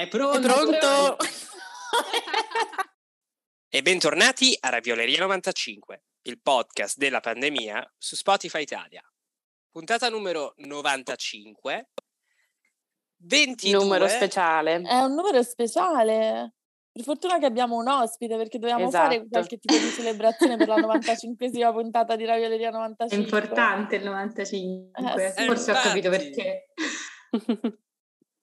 È pronto? È pronto? e bentornati a Ravioleria 95, il podcast della pandemia su Spotify Italia. Puntata numero 95. 22. Numero speciale. È un numero speciale. Per fortuna che abbiamo un ospite perché dovevamo Esatto. fare qualche tipo di celebrazione per la 95esima puntata di Ravioleria È 95. importante il 95. Eh, Forse ho capito infatti. perché.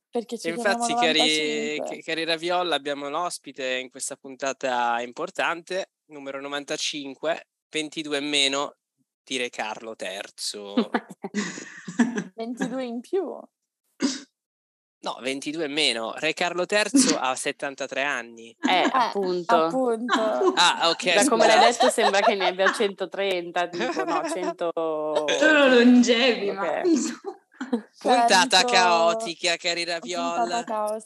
Perché ci Infatti, cari, 95. chi- cari Raviola, abbiamo l'ospite in questa puntata importante, numero 95, 22 in meno di Re Carlo III. 22 in più. No, 22 in meno. Re Carlo III ha 73 anni. Eh, appunto. Appunto. Ah, ok. Da come l'hai detto sembra che ne abbia 130, tipo no, 100... Sono longevi, ma Ok. insomma. Puntata caotica, cari Puntata Raviola. caos.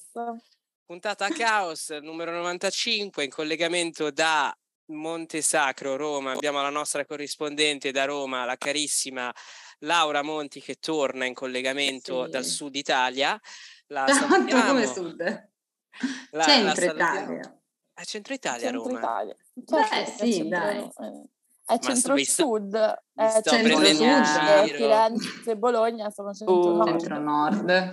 Puntata Caos, numero 95, in collegamento da Monte Sacro, Roma. Abbiamo la nostra corrispondente da Roma, la carissima Laura Monti, che torna in collegamento Sì. dal sud Italia. La Tanto come sud. La- la Centro salutiamo. Italia. A Centro Italia, Centro Roma. Italia. Beh, Certo, è sì, dai. eh, È Ma centro vi sto- sud, vi è sto centro prendendo in sud, giro. Firenze e Bologna sono centro Uh, nord. Centro nord.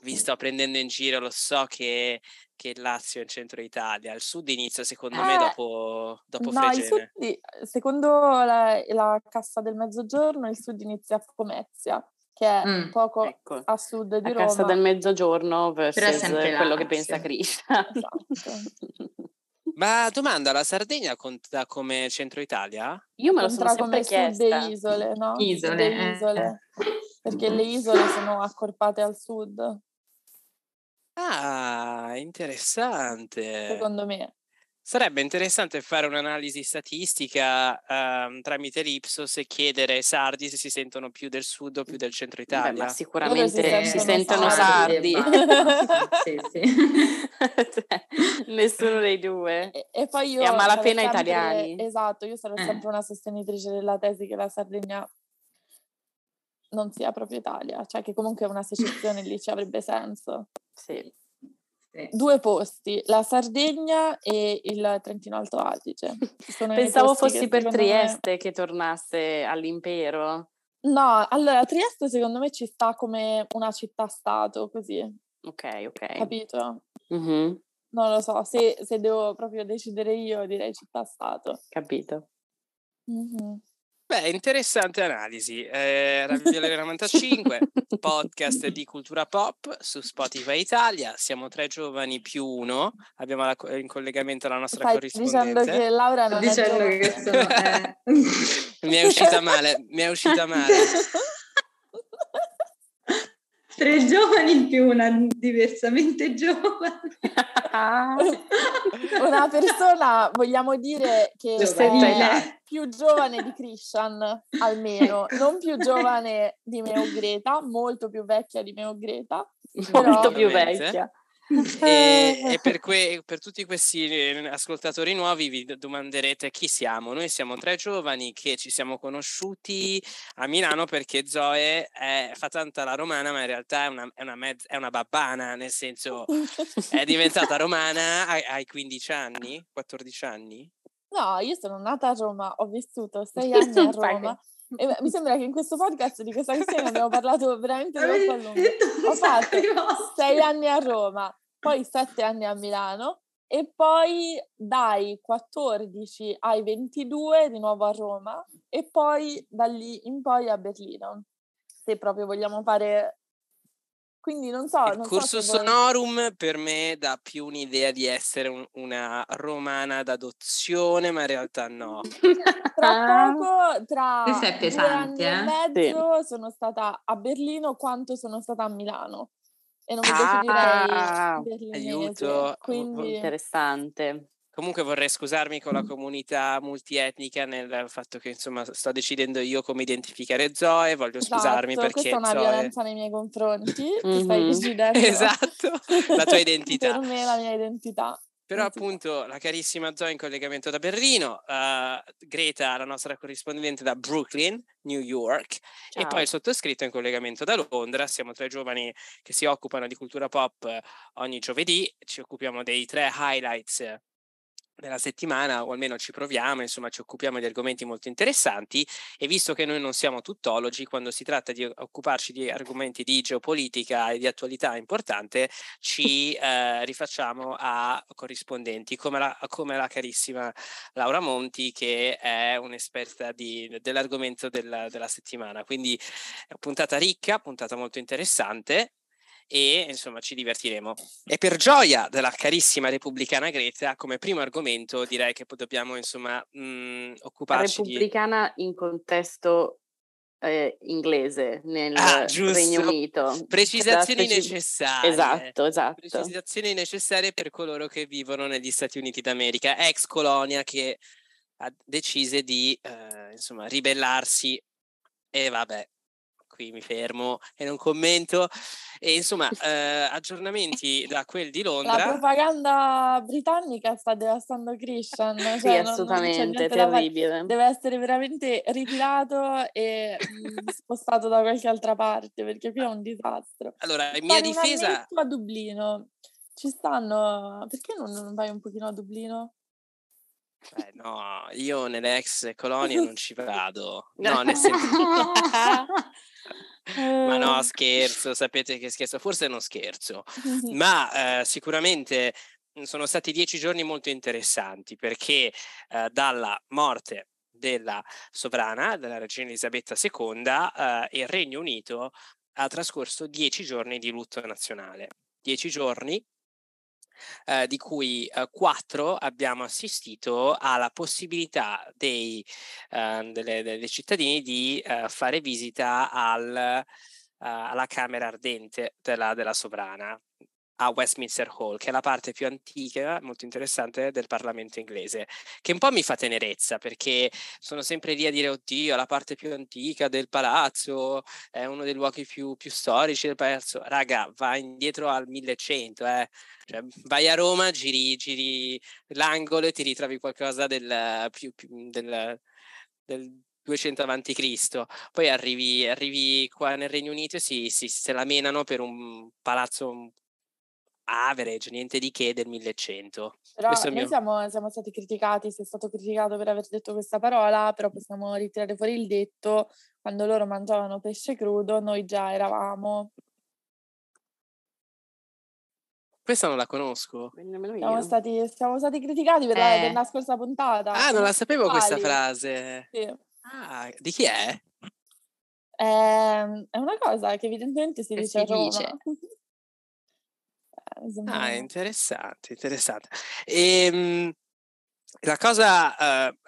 Vi sto prendendo in giro, lo so che, che il Lazio è in centro Italia. Il sud inizia, secondo me, Eh, dopo, dopo No, il Fregene. sud, secondo la, la Cassa del Mezzogiorno, il sud inizia a Pomezia, che è Mm, poco Ecco, a sud di la Roma. cassa del mezzogiorno versus quello che Lazio. pensa Krishna. Esatto. Ma domanda, la Sardegna conta come centro Italia? Io me lo sono sempre sud chiesta. e isole, no? Isole, eh. isole. Perché le isole sono accorpate al sud, Ah, interessante. secondo me. Sarebbe interessante fare un'analisi statistica ehm, tramite l'Ipsos e chiedere ai sardi se si sentono più del sud o più del centro Beh, Italia. ma sicuramente si si sentono sentono sardi. basta. Sì, sì. Cioè, nessuno dei due. E, e poi io E a malapena sarò sempre- italiani. Esatto, io sarò Eh. sempre una sostenitrice della tesi che la Sardegna non sia proprio Italia, cioè che comunque una secessione lì ci avrebbe senso. Sì. Sì. Due posti, la Sardegna e il Trentino Alto Adige. Pensavo fossi per secondo me- Trieste che tornasse all'impero. No, allora Trieste secondo me ci sta come una città-stato, così, Ok, ok. capito? Mhm, Non lo so, se, se devo proprio decidere io direi città-stato. capito. Mhm. Beh, interessante analisi. Eh, Ravioleria 95, podcast di cultura pop su Spotify Italia. Siamo tre giovani più uno. Abbiamo la co- in collegamento la nostra Stai dicendo corrispondente. che Laura non è dicendo giovane. che sono... eh. Mi è uscita male, mi è uscita male. Tre giovani più una diversamente giovane. Una persona, vogliamo dire che Giovanile. è più giovane di Christian, almeno, non più giovane di Meo Greta, molto più vecchia di Meo Greta. Molto più vecchia. E, e per, que- per tutti questi eh, ascoltatori nuovi vi domanderete chi siamo. Noi siamo tre giovani che ci siamo conosciuti a Milano perché Zoe è- fa tanta la romana, ma in realtà è una, è una, mezz- è una babbana, nel senso è diventata romana ai, ai 15 anni, 14 anni. No, io sono nata a Roma, ho vissuto sei anni a Roma. E mi sembra che in questo podcast di questa questione abbiamo parlato veramente troppo a lungo. Ho fatto sei anni a Roma, poi sette anni a Milano e poi dai 14 ai 22 di nuovo a Roma e poi da lì in poi a Berlino. Se proprio vogliamo fare... Quindi non so... Il Ah, non so cursus voi- sonorum per me dà più un'idea di essere un- una romana d'adozione, ma in realtà no. Tra poco, tra è due pesante, anni eh? e mezzo sono stata a Berlino quanto sono stata a Milano. E non mi Ah, definirei berlinese, aiuto. quindi... Interessante. Comunque vorrei scusarmi con la comunità multietnica nel fatto che insomma sto decidendo io come identificare Zoe, voglio scusarmi Esatto, perché questa è una Zoe... violenza nei miei confronti, tu stai decidendo Esatto, la tua identità. per me la mia identità. Però appunto la carissima Zoe in collegamento da Berlino, uh, Greta, la nostra corrispondente da Brooklyn, New York, e Ciao. poi il sottoscritto in collegamento da Londra. Siamo tre giovani che si occupano di cultura pop eh, ogni giovedì, ci occupiamo dei tre highlights eh, della settimana, o almeno ci proviamo, insomma ci occupiamo di argomenti molto interessanti e visto che noi non siamo tuttologi, quando si tratta di occuparci di argomenti di geopolitica e di attualità importante, ci eh, rifacciamo a corrispondenti come la, come la carissima Laura Monti che è un'esperta di- dell'argomento della, della settimana. Quindi è puntata ricca, puntata molto interessante e insomma ci divertiremo. E per gioia della carissima repubblicana Greta, come primo argomento direi che dobbiamo insomma mh, occuparci di... Repubblicana in contesto eh, inglese nel Ah. Regno Unito. Precisazioni Da speci- necessarie. Esatto, esatto. Precisazioni necessarie per coloro che vivono negli Stati Uniti d'America, ex colonia che ha decise di eh, insomma ribellarsi e vabbè, qui mi fermo e non commento. E insomma, eh, aggiornamenti da quel di La Londra. propaganda britannica sta devastando Christian. Cioè Sì, non- non assolutamente, fare. terribile. Deve essere veramente ritirato e mm, spostato da qualche altra parte perché qui è un disastro. Allora, in mia difesa, a Dublino. Ci stanno. Perché non, non vai un pochino a Dublino? eh, no, io nelle ex colonie non ci vado. No, nel senso... Ma no, Eh. scherzo, sapete che scherzo, forse non scherzo, ma eh, sicuramente mh, sono stati dieci giorni molto interessanti perché eh, dalla morte della sovrana, della regina Elisabetta II, eh, il Regno Unito ha trascorso dieci giorni di lutto nazionale. Dieci giorni eh, di cui eh, quattro abbiamo assistito alla possibilità dei, eh, delle, dei cittadini di eh, fare visita al, eh, alla Camera Ardente della, della Sovrana a Westminster Hall, che è la parte più antica, molto interessante del Parlamento inglese, che un po' mi fa tenerezza perché sono sempre lì a dire oddio, la parte più antica del palazzo, è uno dei luoghi più, più storici del palazzo. Raga, va indietro al 1100, eh. Cioè, vai a Roma, giri, giri l'angolo e ti ritrovi qualcosa del, più, più- del, del 200 avanti Cristo. Poi arrivi, arrivi qua nel Regno Unito e si, si, se la per un palazzo average, niente di che del 1100. Però Questo noi mio- siamo, siamo stati criticati, sei stato criticato per aver detto questa parola, però possiamo ritirare fuori il detto, quando loro mangiavano pesce crudo, noi già eravamo. Questa non la conosco. Siamo stati, siamo stati criticati per, la, Eh. per la scorsa puntata. Ah, non la sapevo questa Quali? frase. Sì. Ah, di chi è? Ehm, È una cosa che evidentemente si Che dice si a Roma. dice. Sembra- Ah, interessante, interessante. Ehm, la cosa eh,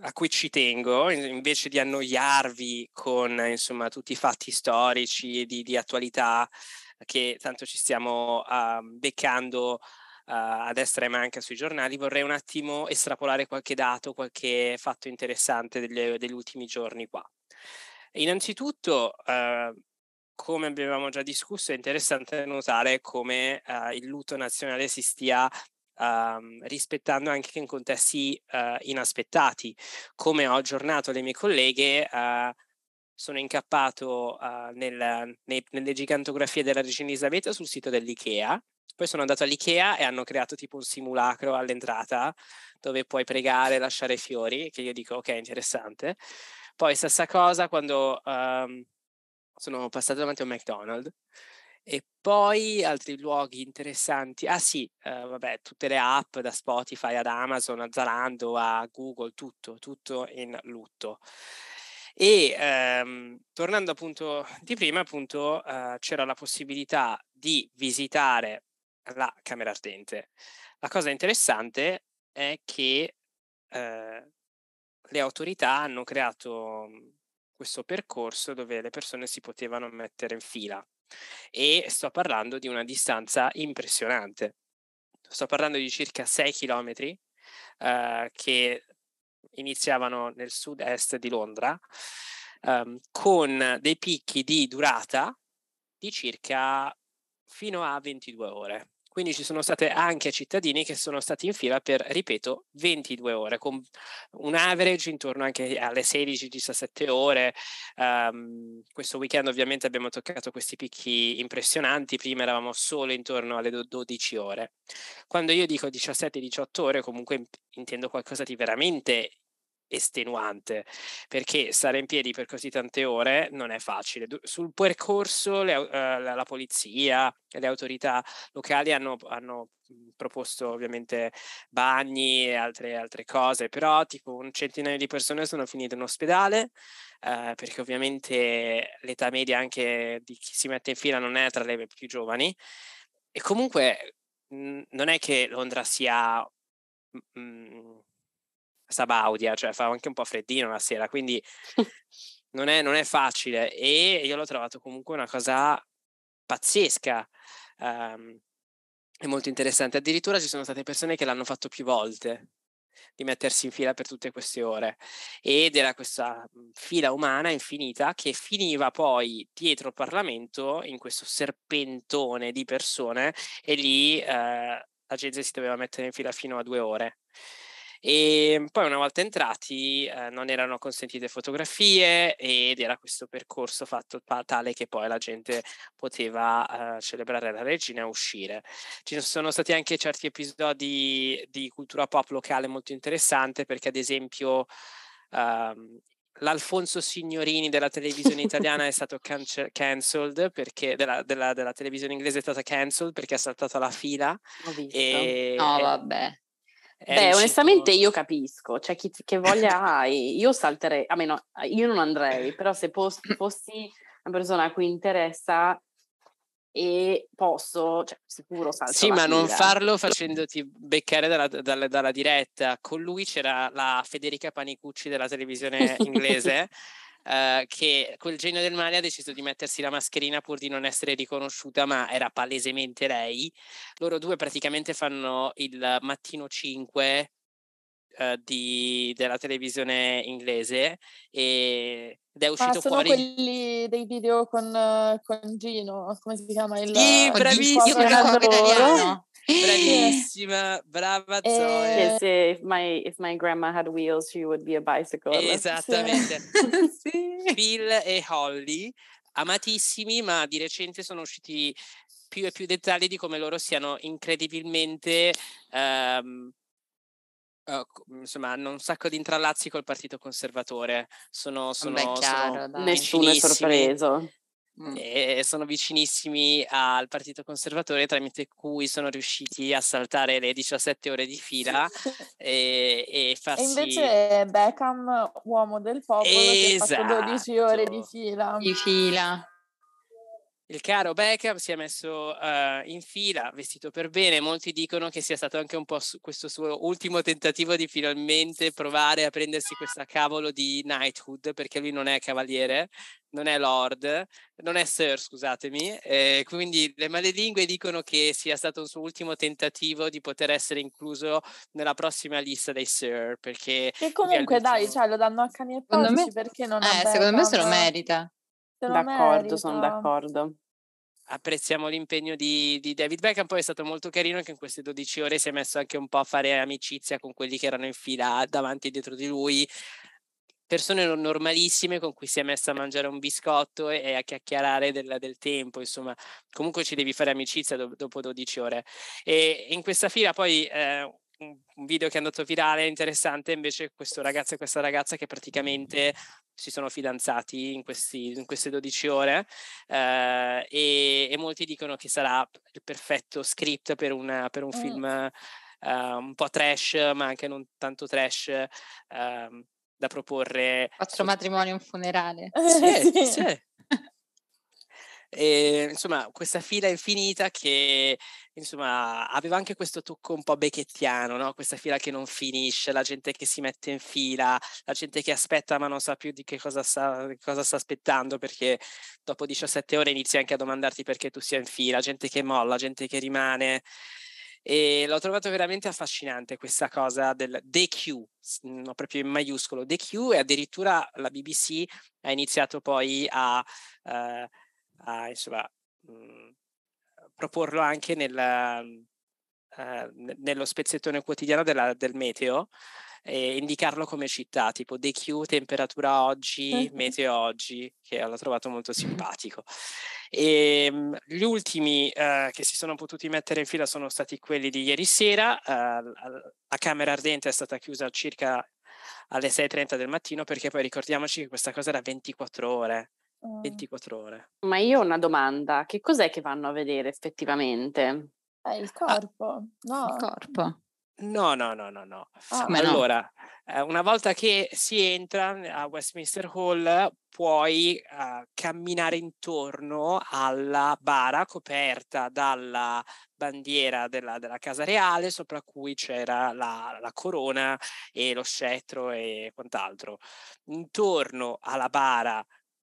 a cui ci tengo, in- invece di annoiarvi con insomma tutti i fatti storici di, di attualità che tanto ci stiamo ah, beccando ah, a destra e manca sui giornali, vorrei un attimo estrapolare qualche dato, qualche fatto interessante degli, degli ultimi giorni qua. Innanzitutto, eh, come abbiamo già discusso, è interessante notare come eh, il lutto nazionale si stia ehm, rispettando anche in contesti eh, inaspettati. Come ho aggiornato le mie colleghe, eh, sono incappato nel- nei- nelle gigantografie della regina Elisabetta sul sito dell'IKEA. Poi sono andato all'IKEA e hanno creato tipo un simulacro all'entrata dove puoi pregare, lasciare fiori, che io dico ok, interessante. Poi stessa cosa quando ehm, sono passato davanti a un McDonald's e poi altri luoghi interessanti. Ah sì, eh, vabbè, tutte le app da Spotify ad Amazon, a Zalando, a Google, tutto, tutto in lutto. E ehm, tornando appunto di prima, appunto, eh, c'era la possibilità di visitare la Camera Ardente. La cosa interessante è che eh, le autorità hanno creato mh, questo percorso dove le persone si potevano mettere in fila e sto parlando di una distanza impressionante. Sto parlando di circa 6 km che iniziavano nel sud-est di Londra ehm, con dei picchi di durata di circa fino a 22 ore. Quindi ci sono state anche cittadini che sono stati in fila per, ripeto, 22 ore, con un average intorno anche alle 16-17 ore. Um, questo weekend ovviamente abbiamo toccato questi picchi impressionanti, prima eravamo solo intorno alle 12 ore. Quando io dico 17-18 ore, comunque intendo qualcosa di veramente estenuante perché stare in piedi per così tante ore non è facile. Sul percorso le, uh, la, polizia e le autorità locali hanno, hanno mhmm, proposto ovviamente bagni e altre, altre, cose, però tipo un centinaio di persone sono finite in ospedale uh, perché ovviamente l'età media anche di chi si mette in fila non è tra le più giovani e comunque mh, non è che Londra sia... Mh, Sabaudia, cioè fa anche un po' freddino la sera, quindi non, è, non è facile e io l'ho trovato comunque una cosa pazzesca. Um, è molto interessante. Addirittura ci sono state persone che l'hanno fatto più volte di mettersi in fila per tutte queste ore ed era questa mhmm, fila umana infinita che finiva poi dietro il Parlamento in questo serpentone di persone e lì eh, la gente si doveva mettere in fila fino a due ore. E ehm, poi una volta entrati eh, non erano consentite fotografie ed era questo percorso fatto tale che poi la gente poteva eh, celebrare la regina e uscire. Ci sono stati anche certi episodi di cultura pop locale molto interessante perché ad esempio ehm, l'Alfonso Signorini della televisione italiana è stato cance- cancelled perché della, della, della, televisione inglese è stata cancelled perché ha saltato la fila. Ho visto. E, no, vabbè. Beh, riuscito... onestamente io capisco, cioè chi, che voglia hai, io salterei, a meno, io non andrei, però se pos- fossi una persona a cui interessa e posso, cioè sicuro salto Sì, ma fila. non farlo facendoti beccare dalla, dalla, dalla, diretta. Con lui c'era la Federica Panicucci della televisione inglese Uh, che quel genio del male ha deciso di mettersi la mascherina pur di non essere riconosciuta, ma era palesemente lei. Loro due praticamente fanno il mattino 5 uh, eh, di, della televisione inglese e, ed è uscito ah, sono fuori. quelli dei video con, con Gino, come si chiama? Il, sì, bravissimo! Bravissima, brava Zoe. Yes, if my, if my grandma had wheels, she would be a bicycle. Esattamente. sì. Phil e Holly, amatissimi, ma di recente sono usciti più e più dettagli di come loro siano incredibilmente... Um, Uh, insomma, hanno un sacco di intrallazzi col partito conservatore. Sono, sono, Beh, chiaro, sono Nessuno è sorpreso. Mm. e sono vicinissimi al Partito Conservatore tramite cui sono riusciti a saltare le 17 ore di fila e, e farsi... E invece Beckham, uomo del popolo, esatto. che ha fatto 12 ore di Esatto. fila. Di fila. Il caro Beckham si è messo uh, in fila, vestito per bene. Molti dicono che sia stato anche un po' su questo suo ultimo tentativo di finalmente provare a prendersi questa cavolo di knighthood, perché lui non è cavaliere, non è lord, non è sir, scusatemi. Eh, quindi le malelingue dicono che sia stato un suo ultimo tentativo di poter essere incluso nella prossima lista dei sir, perché... Che comunque dai, cioè, lo danno a cani e porci, perché non eh, secondo me se lo merita. Se lo d'accordo, merita. sono d'accordo apprezziamo l'impegno di, di, David Beckham, poi è stato molto carino che in queste 12 ore si è messo anche un po' a fare amicizia con quelli che erano in fila davanti e dietro di lui, persone normalissime con cui si è messo a mangiare un biscotto e a chiacchierare del, del, tempo, insomma, comunque ci devi fare amicizia do, dopo 12 ore. E in questa fila poi... Eh, un video che è andato virale interessante invece questo ragazzo e questa ragazza che praticamente si sono fidanzati in, questi, in queste 12 ore eh, e, e, molti dicono che sarà il perfetto script per, una, per un mm. film uh, un po' trash ma anche non tanto trash uh, da proporre quattro matrimoni e un funerale sì, sì. sì. E, insomma, questa fila infinita che insomma aveva anche questo tocco un po' becchettiano, no? questa fila che non finisce, la gente che si mette in fila, la gente che aspetta ma non sa più di che cosa sta, cosa sta aspettando perché dopo 17 ore inizi anche a domandarti perché tu sia in fila, gente che molla, gente che rimane. E l'ho trovato veramente affascinante questa cosa del DQ, no, proprio in maiuscolo DQ e addirittura la BBC ha iniziato poi a... Uh, a insomma, mh, proporlo anche nella, eh, nello spezzettone quotidiano della, del meteo e indicarlo come città, tipo DQ, temperatura oggi, meteo oggi, che l'ho trovato molto simpatico. E, ehm, gli ultimi eh, che si sono potuti mettere in fila sono stati quelli di ieri sera. Eh, la Camera Ardente è stata chiusa circa alle 6.30 del mattino perché poi ricordiamoci che questa cosa era 24 ore. 24 ore. Ma io ho una domanda, che cos'è che vanno a vedere effettivamente? È il corpo, no? Il corpo. No, no, no, no, no. Ah. Come no? allora, eh, una volta che si entra a Westminster Hall, puoi eh, camminare intorno alla bara coperta dalla bandiera della, della Casa Reale, sopra cui c'era la, la corona e lo scettro e quant'altro. Intorno alla bara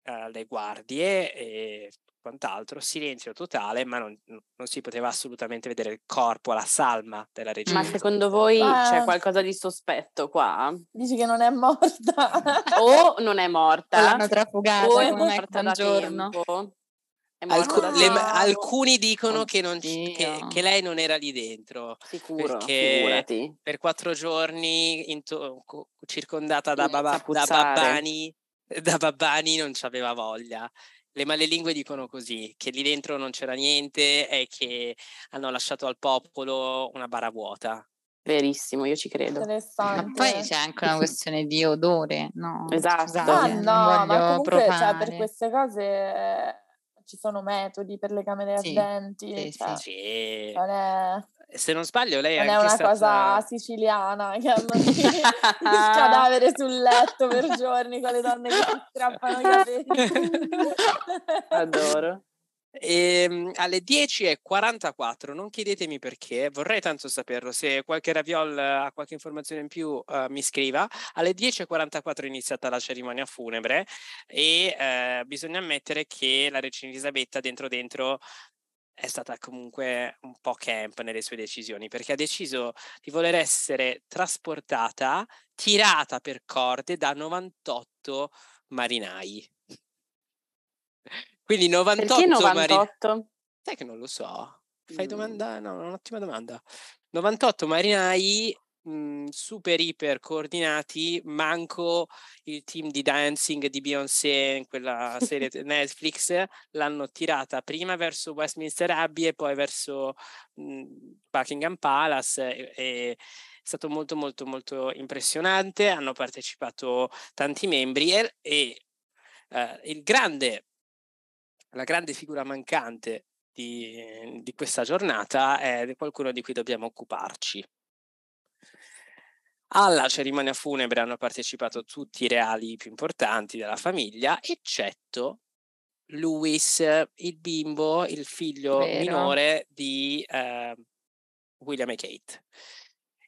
eh, le guardie e quant'altro, silenzio totale, ma non, non, si poteva assolutamente vedere il corpo, la salma della regina. Ma secondo voi Ma- c'è qualcosa di sospetto qua? Dici che non è morta? O non è O morta, l'hanno trafugata o è morta da buongiorno. tempo. Alcu- da le- alcuni dicono che, non che- che lei non era lì dentro. Sicuro, perché- figurati. Per quattro giorni co- circondata da, baba- da babbani, da babbani non ci aveva voglia. Le malelingue dicono così, che lì dentro non c'era niente e che hanno lasciato al popolo una bara vuota. Verissimo, io ci credo. Ma Interessante. poi c'è anche una questione di odore, no? Esatto. Ah non no, ma comunque cioè, per queste cose eh, ci sono metodi per le camere Sì, ardenti. sì, cioè, Sì. Non è, Se non sbaglio, lei è non è una stata... cosa siciliana che hanno lì il cadavere sul letto per giorni con le donne che si strappano i capelli. Adoro. Ehm, alle 10.44, non chiedetemi perché, vorrei tanto saperlo, se qualche raviol eh, ha qualche informazione in più eh, mi scriva, alle 10.44 è iniziata la cerimonia funebre e eh, bisogna ammettere che la regina Elisabetta dentro dentro è stata comunque un po' camp nelle sue decisioni perché ha deciso di voler essere trasportata, tirata per corde da 98 marinai. Quindi 98 Perché marinai. 98? Sai che non lo so. Fai Mm. domanda? No, un'ottima domanda. 98 marinai mh, super iper coordinati, manco il team di dancing di Beyoncé in quella serie Netflix l'hanno tirata prima verso Westminster Abbey e poi verso mh, Buckingham Palace e, e è stato molto molto molto impressionante, hanno partecipato tanti membri e, e, eh, il grande la grande figura mancante di, di questa giornata è qualcuno di cui dobbiamo occuparci. Alla cerimonia funebre hanno partecipato tutti i reali più importanti della famiglia, eccetto Louis, il bimbo, il figlio Vero. minore di eh, William e Kate,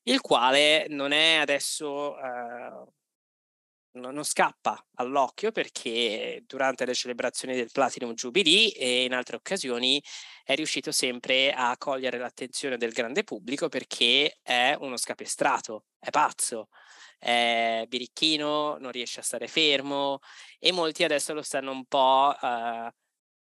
il quale non è adesso eh, non, scappa all'occhio perché durante le celebrazioni del Platinum Jubilee e in altre occasioni è riuscito sempre a cogliere l'attenzione del grande pubblico perché è uno scapestrato, è pazzo, è birichino, non riesce a stare fermo e molti adesso lo stanno un po' eh,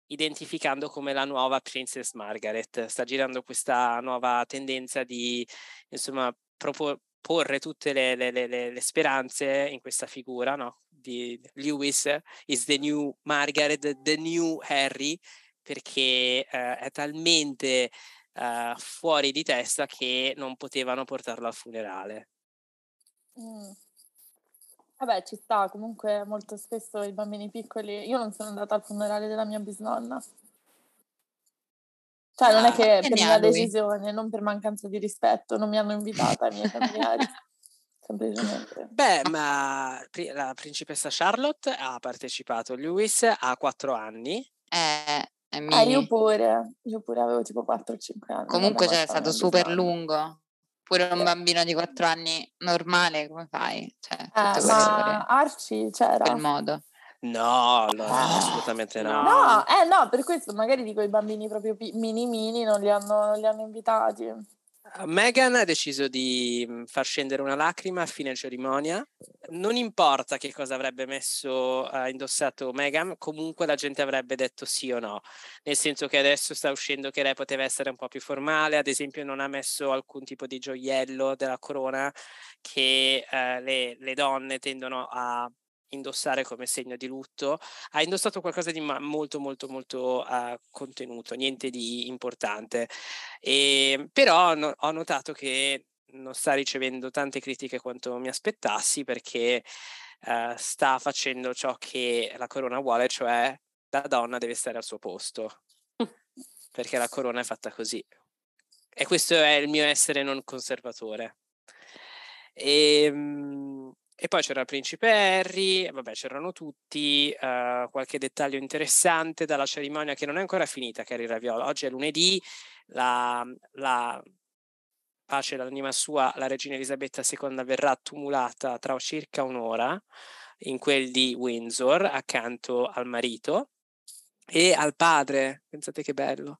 identificando come la nuova Princess Margaret. Sta girando questa nuova tendenza di insomma proporre porre tutte le, le- le- le- speranze in questa figura, no? Di Lewis is the new Margaret, the new Harry, perché eh, è talmente eh, fuori di testa che non potevano portarlo al funerale. Mm. Vabbè, ci sta, comunque molto spesso i bambini piccoli... Io non sono andata al funerale della mia bisnonna. Cioè, non Ah, è che che per mia lui? decisione, non per mancanza di rispetto, non mi hanno invitata i miei familiari. Semplicemente. Beh, ma la principessa Charlotte ha partecipato, Lewis ha quattro anni, Eh, è Eh, io pure, io pure avevo tipo 4-5 anni. Comunque cioè, è stato super bisnonna. lungo. Pure un bambino di 4 anni normale, come fai? Cioè, Eh, ma Arci c'era? quel modo. No, no, Ah. assolutamente no. No. No, eh no, per questo magari dico i bambini proprio pi- mini mini non li hanno, non li hanno invitati. Meghan ha deciso di mhmm, far scendere una lacrima a fine cerimonia. Non importa che cosa avrebbe messo, uh, indossato Meghan, comunque la gente avrebbe detto sì o no. Nel senso che adesso sta uscendo che lei poteva essere un po' più formale, ad esempio non ha messo alcun tipo di gioiello della corona che uh, le, le donne tendono a indossare come segno di lutto, ha indossato qualcosa di molto molto molto uh, contenuto, niente di importante. E, ehm, però no, ho notato che non sta ricevendo tante critiche quanto mi aspettassi perché uh, sta facendo ciò che la corona vuole, cioè la donna deve stare al suo posto, perché la corona è fatta così. E questo è il mio essere non conservatore. E, um, e poi c'era il principe Harry, vabbè c'erano tutti, uh, qualche dettaglio interessante dalla cerimonia che non è ancora finita, cari Raviola. Oggi è lunedì, la, la pace l'anima sua, la regina Elisabetta II verrà tumulata tra circa un'ora in quel di Windsor accanto al marito e al padre, pensate che bello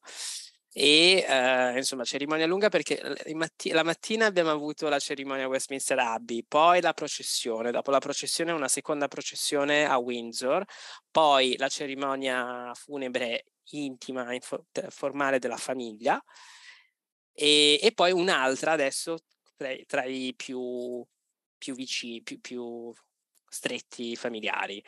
e eh, insomma cerimonia lunga perché matti- la mattina abbiamo avuto la cerimonia a Westminster Abbey, poi la processione, dopo la processione una seconda processione a Windsor, poi la cerimonia funebre intima, info- formale della famiglia e, e, poi un'altra adesso tra, tra i più, più vicini, più, più stretti familiari.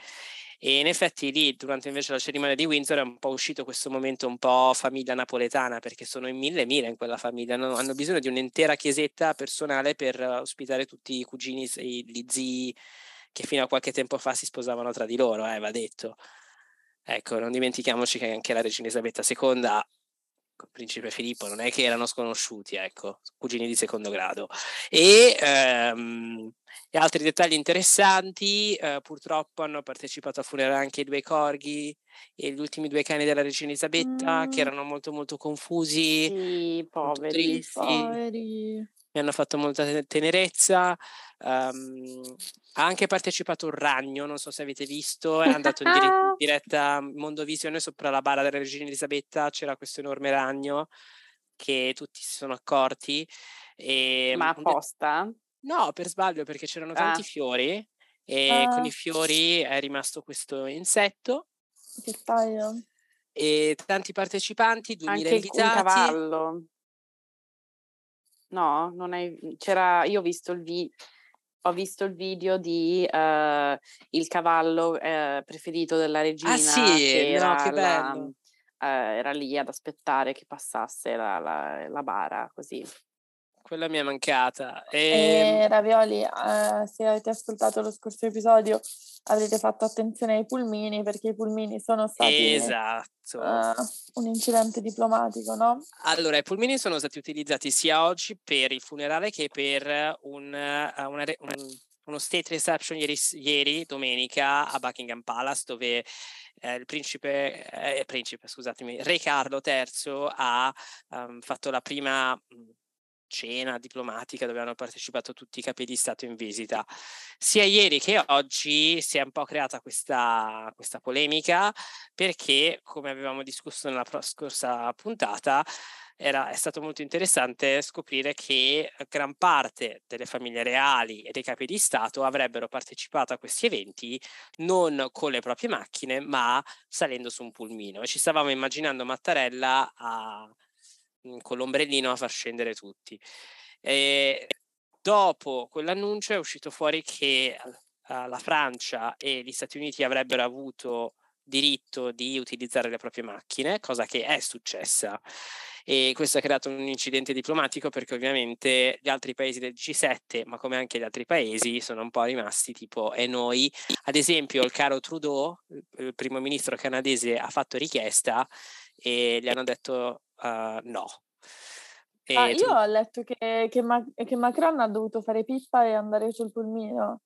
E in effetti lì, durante invece la cerimonia di Windsor, è un po' uscito questo momento un po' famiglia napoletana, perché sono in mille mille in quella famiglia, no? hanno bisogno di un'intera chiesetta personale per ospitare tutti i cugini, gli zii che fino a qualche tempo fa si sposavano tra di loro, eh, va detto. Ecco, non dimentichiamoci che anche la regina Elisabetta II principe Filippo non è che erano sconosciuti, ecco, cugini di secondo grado. E ehm, e altri dettagli interessanti, eh, purtroppo hanno partecipato a funerale anche i due corghi e gli ultimi due cani della regina Elisabetta, mm. che erano molto molto confusi, sì, poveri, poveri. Mi hanno fatto molta tenerezza. Um, ha anche partecipato un ragno, non so se avete visto, è andato in, dire- in diretta Mondovisione sopra la bara della regina Elisabetta, c'era questo enorme ragno che tutti si sono accorti. E, Ma apposta? No, per sbaglio perché c'erano tanti Ah. fiori e con Ah. i fiori è rimasto questo insetto Che paio. e tanti partecipanti, 2000 Anche il, un invitati. cavallo. No, non hai... C'era... Io ho visto il, vi... ho visto il video di eh, il cavallo eh, preferito della regina Ah sì, che no, era, che la- bello. eh, era lì ad aspettare che passasse la, la- la bara, così. Quella mi è mancata. E... E Ravioli, eh, se avete ascoltato lo scorso episodio, avrete fatto attenzione ai pulmini perché i pulmini sono stati Esatto. eh, un incidente diplomatico, no? Allora, i pulmini sono stati utilizzati sia oggi per il funerale che per un, uh, una re- un- uno state reception ieri, ieri, domenica, a Buckingham Palace, dove eh, il principe, eh, principe, scusatemi, Re Carlo III ha um, fatto la prima cena diplomatica dove hanno partecipato tutti i capi di Stato in visita. Sia ieri che oggi si è un po' creata questa, questa polemica perché, come avevamo discusso nella scorsa puntata, era, è stato molto interessante scoprire che gran parte delle famiglie reali e dei capi di Stato avrebbero partecipato a questi eventi non con le proprie macchine, ma salendo su un pulmino. E ci stavamo immaginando Mattarella a, con l'ombrellino a far scendere tutti. E dopo quell'annuncio è uscito fuori che la Francia e gli Stati Uniti avrebbero avuto diritto di utilizzare le proprie macchine, cosa che è successa. E questo ha creato un incidente diplomatico perché ovviamente gli altri paesi del G7, ma come anche gli altri paesi, sono un po' rimasti tipo e noi. Ad esempio il caro Trudeau, il primo ministro canadese, ha fatto richiesta e gli hanno detto uh, no. Ah, io ho letto che, che, Ma- che Macron ha dovuto fare pippa e andare sul pulmino.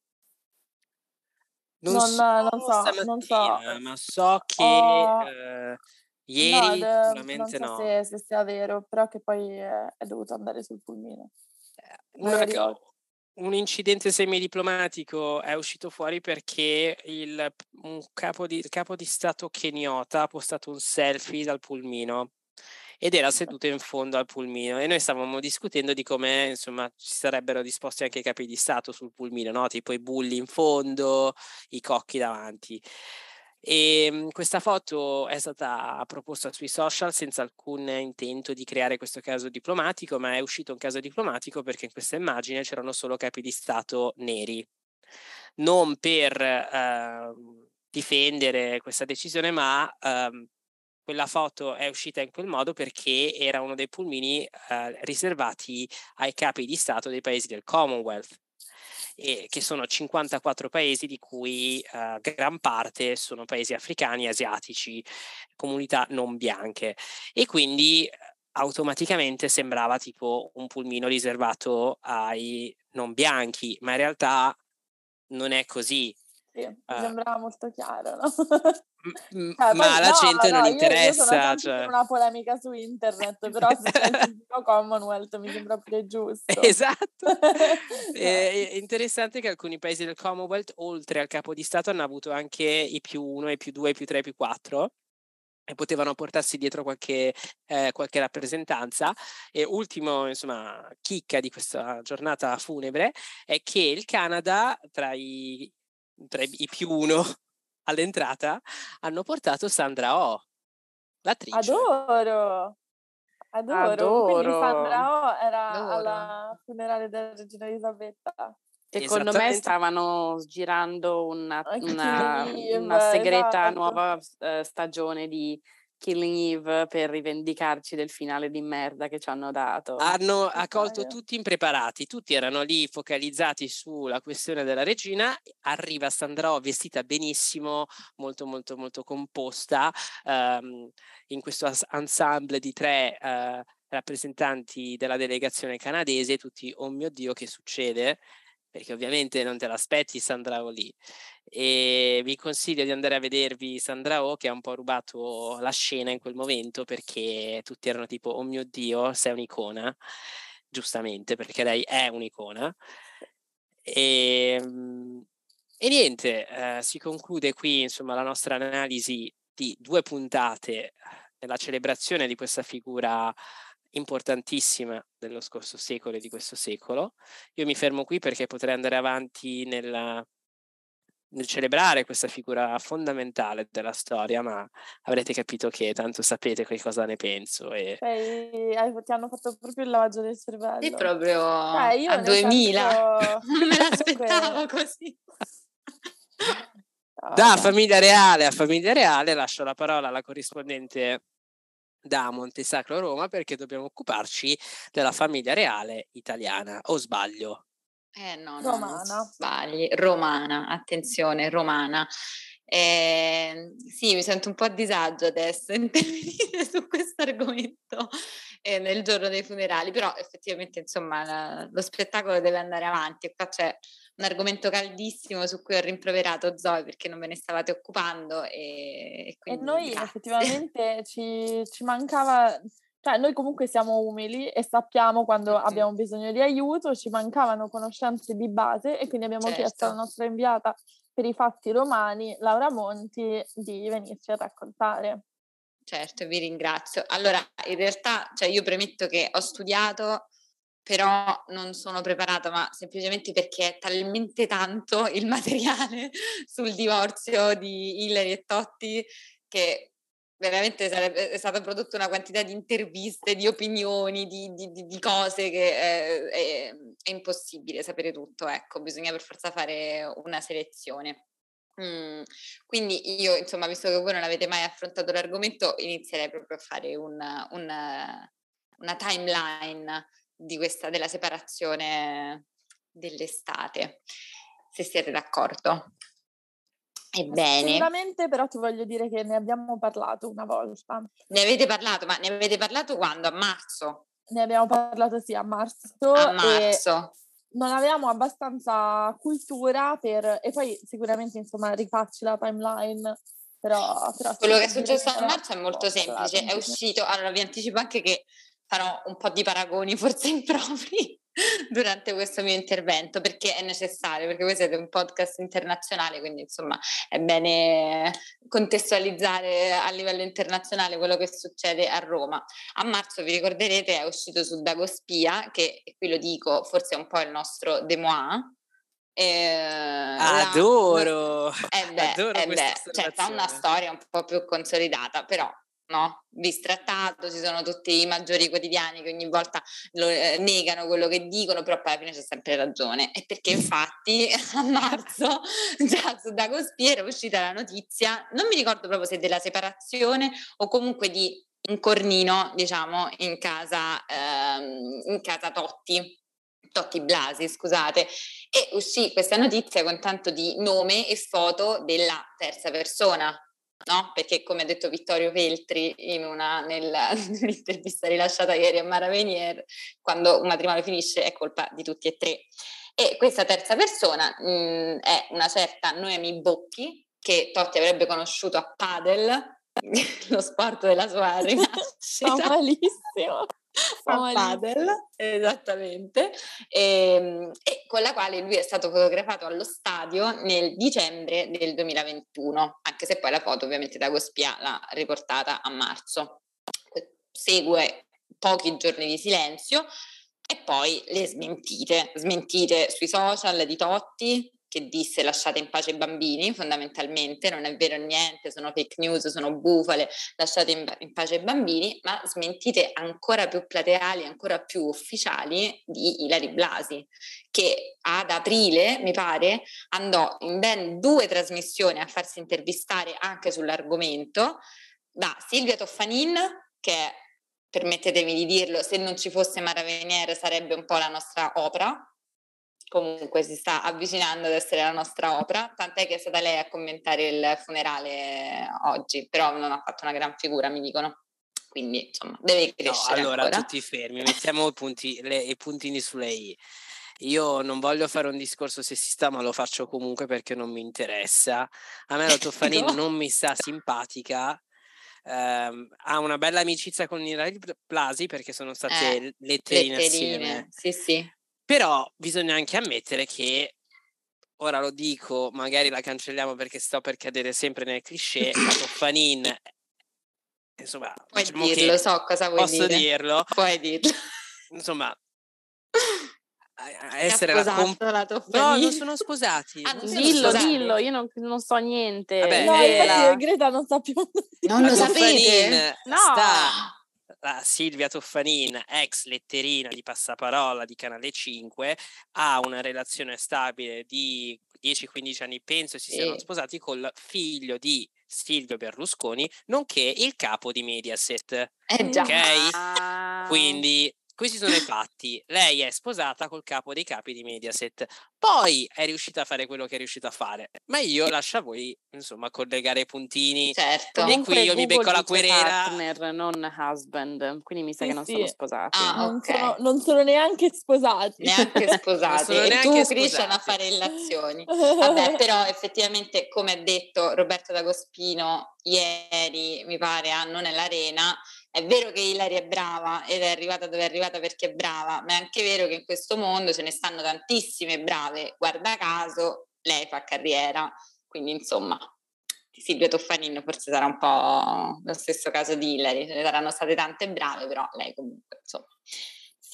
Non, Non- so, non so, non so. ma so che Ho- eh, No, ieri non sicuramente so no. se, se sia vero, però che poi è, è dovuto andare sul pulmino. Una- oggi. un incidente semidiplomatico è uscito fuori perché il, un capo di, capo di stato keniota ha postato un selfie dal pulmino ed era seduto in fondo al pulmino e noi stavamo discutendo di come insomma ci sarebbero disposti anche i capi di Stato sul pulmino, no? tipo i bulli in fondo, i cocchi davanti. E ehm, questa foto è stata proposta sui social senza alcun intento di creare questo caso diplomatico, ma è uscito un caso diplomatico perché in questa immagine c'erano solo capi di Stato neri. Non per eh, difendere questa decisione, ma eh, quella foto è uscita in quel modo perché era uno dei pulmini eh, riservati ai capi di Stato dei paesi del Commonwealth. E che sono 54 paesi di cui uh, gran parte sono paesi africani, asiatici, comunità non bianche e quindi automaticamente sembrava tipo un pulmino riservato ai non bianchi, ma in realtà non è così. Sì, uh, sembrava molto chiaro, no? Cioè, ma alla no, gente no, non interessa. Io, io cioè... una polemica su internet, però se c'è il Commonwealth mi sembra più giusto. Esatto. è interessante che alcuni paesi del Commonwealth, oltre al capo di Stato, hanno avuto anche i più 1, i più 2, i più 3, i più 4 e potevano portarsi dietro qualche, eh, qualche rappresentanza. E ultimo, insomma, chicca di questa giornata funebre è che il Canada, tra i tra i più uno all'entrata, hanno portato Sandra Oh, l'attrice. Adoro! Adoro. Adoro. Quindi Sandra Oh era Adoro. alla funerale della regina Elisabetta. Secondo me stavano girando una, una, una segreta esatto. nuova uh, stagione di Killing Eve per rivendicarci del finale di merda che ci hanno dato. Hanno accolto tutti impreparati, tutti erano lì focalizzati sulla questione della regina, arriva Sandra oh vestita benissimo, molto molto molto composta, um, in questo ensemble di tre uh, rappresentanti della delegazione canadese, tutti, oh mio Dio, che succede? Perché ovviamente non te l'aspetti Sandra O lì. E vi consiglio di andare a vedervi Sandra O che ha un po' rubato la scena in quel momento perché tutti erano tipo oh mio Dio, sei un'icona, giustamente perché lei è un'icona. E, ehm, e niente, eh, si conclude qui insomma la nostra analisi di due puntate nella celebrazione di questa figura importantissima dello scorso secolo e di questo secolo. Io mi fermo qui perché potrei andare avanti nella, nel celebrare questa figura fondamentale della storia, ma avrete capito che tanto sapete che cosa ne penso. E... Sei, ti hanno fatto proprio il lavaggio del cervello. Sì, proprio cioè, a 2000. Senso... non me l'aspettavo così. da famiglia reale a famiglia reale lascio la parola alla corrispondente da Montesacro Roma perché dobbiamo occuparci della famiglia reale italiana, o sbaglio? Eh no, no romana. sbagli, romana, attenzione, romana. Eh, sì, mi sento un po' a disagio adesso intervenire su questo argomento eh, nel giorno dei funerali, però effettivamente insomma la, lo spettacolo deve andare avanti e qua c'è un argomento caldissimo su cui ho rimproverato Zoe perché non ve ne stavate occupando e, e, e noi grazie. effettivamente ci, ci, mancava, cioè noi comunque siamo umili e sappiamo quando abbiamo bisogno di aiuto, ci mancavano conoscenze di base e quindi abbiamo certo. chiesto alla nostra inviata per i fatti romani, Laura Monti, di venirci a raccontare. Certo, vi ringrazio. Allora, in realtà, cioè io premetto che ho studiato però non sono preparata, ma semplicemente perché è talmente tanto il materiale sul divorzio di Hillary e Totti che veramente sarebbe, è stata prodotta una quantità di interviste, di opinioni, di, di, di cose che è, è, è, impossibile sapere tutto, ecco, bisogna per forza fare una selezione. Mm, quindi io, insomma, visto che voi non avete mai affrontato l'argomento, inizierei proprio a fare una, una, una timeline questa, della separazione dell'estate, se siete d'accordo. Ebbene. Sicuramente però ti voglio dire che ne abbiamo parlato una volta. Ne avete parlato, ma ne avete parlato quando? A marzo? Ne abbiamo parlato sì, a marzo. A marzo. non avevamo abbastanza cultura per... E poi sicuramente, insomma, rifacci la timeline, però... però Quello che è successo a marzo è molto semplice, è uscito... Allora vi anticipo anche che farò un po' di paragoni forse impropri, durante questo mio intervento perché è necessario, perché voi siete un podcast internazionale, quindi insomma è bene contestualizzare a livello internazionale quello che succede a Roma. A marzo, vi ricorderete, è uscito su Dagospia, che qui lo dico, forse è un po' il nostro Demois, eh, adoro, la, eh beh, adoro eh beh, cioè, fa una storia un po' più consolidata, però no? Bistrattato, ci sono tutti i maggiori quotidiani che ogni volta lo, eh, negano quello che dicono, però poi alla fine c'è sempre ragione. E perché infatti a marzo già su Dagospia era uscita la notizia, non mi ricordo proprio se della separazione o comunque di un cornino, diciamo, in casa, ehm, in casa Totti. Totti Blasi, scusate, e uscì questa notizia con tanto di nome e foto della terza persona, no? Perché come ha detto Vittorio Feltri in una, nella, nell'intervista rilasciata ieri a Mara Venier, quando un matrimonio finisce è colpa di tutti e tre. E questa terza persona mh, mm, è una certa Noemi Bocchi, che Totti avrebbe conosciuto a Padel, lo sport della sua rinascita. malissimo a padel, esattamente, e, ehm, e, con la quale lui è stato fotografato allo stadio nel dicembre del 2021, anche se poi la foto ovviamente da Gospia l'ha riportata a marzo. Segue pochi giorni di silenzio e poi le smentite, smentite sui social di Totti, che disse lasciate in pace i bambini, fondamentalmente, non è vero niente, sono fake news, sono bufale, lasciate in, in pace i bambini, ma smentite ancora più plateali, ancora più ufficiali di Ilari Blasi, che ad aprile, mi pare, andò in ben due trasmissioni a farsi intervistare anche sull'argomento. Da Silvia Toffanin, che permettetemi di dirlo, se non ci fosse Mara Venier sarebbe un po' la nostra opera, comunque si sta avvicinando ad essere la nostra opera, tant'è che è stata lei a commentare il funerale oggi, però non ha fatto una gran figura, mi dicono. Quindi, insomma, deve crescere. No, allora, ancora. tutti fermi, mettiamo i, punti, le, i puntini sulle i. Io non voglio fare un discorso sessista, ma lo faccio comunque perché non mi interessa. A me la Toffanin no. non mi sta simpatica. Um, ha una bella amicizia con Irari Plasi perché sono state eh, letterine, letterine assieme. Sì, sì. Però bisogna anche ammettere che, ora lo dico, magari la cancelliamo perché sto per cadere sempre nel cliché, la Toffanin, insomma... Puoi diciamo dirlo, so cosa vuoi posso dire. Posso dirlo? Puoi dirlo. Insomma, essere la, comp- la No, non sono sposati. Ah, non dillo, sposati. dillo, io non, non, so niente. Vabbè, no, eh, la... Greta non sa più. Non lo sapete? No. Sta la Silvia Toffanin, ex letterina di Passaparola di Canale 5, ha una relazione stabile di 10-15 anni, penso si siano sposati col figlio di Silvio Berlusconi, nonché il capo di Mediaset. Eh già. Ok? Quindi questi sono i fatti. Lei è sposata col capo dei capi di Mediaset. Poi è riuscita a fare quello che è riuscita a fare. Ma io lascio a voi, insomma, collegare i puntini. Certo. E qui io Google mi becco la querela. partner, non husband. Quindi mi sa sì, che non sì. sono sposati. Ah, non, okay. sono, non, sono, neanche sposati. Neanche sposati. e neanche tu, Christian, a fare relazioni. Vabbè, però effettivamente, come ha detto Roberto D'Agospino ieri, mi pare, a Non è l'Arena, è vero che Hilary è brava ed è arrivata dove è arrivata perché è brava, ma è anche vero che in questo mondo ce ne stanno tantissime brave. Guarda caso, lei fa carriera, quindi insomma, Silvia Toffanin forse sarà un po' lo stesso caso di Hilary, ce ne saranno state tante brave, però lei comunque insomma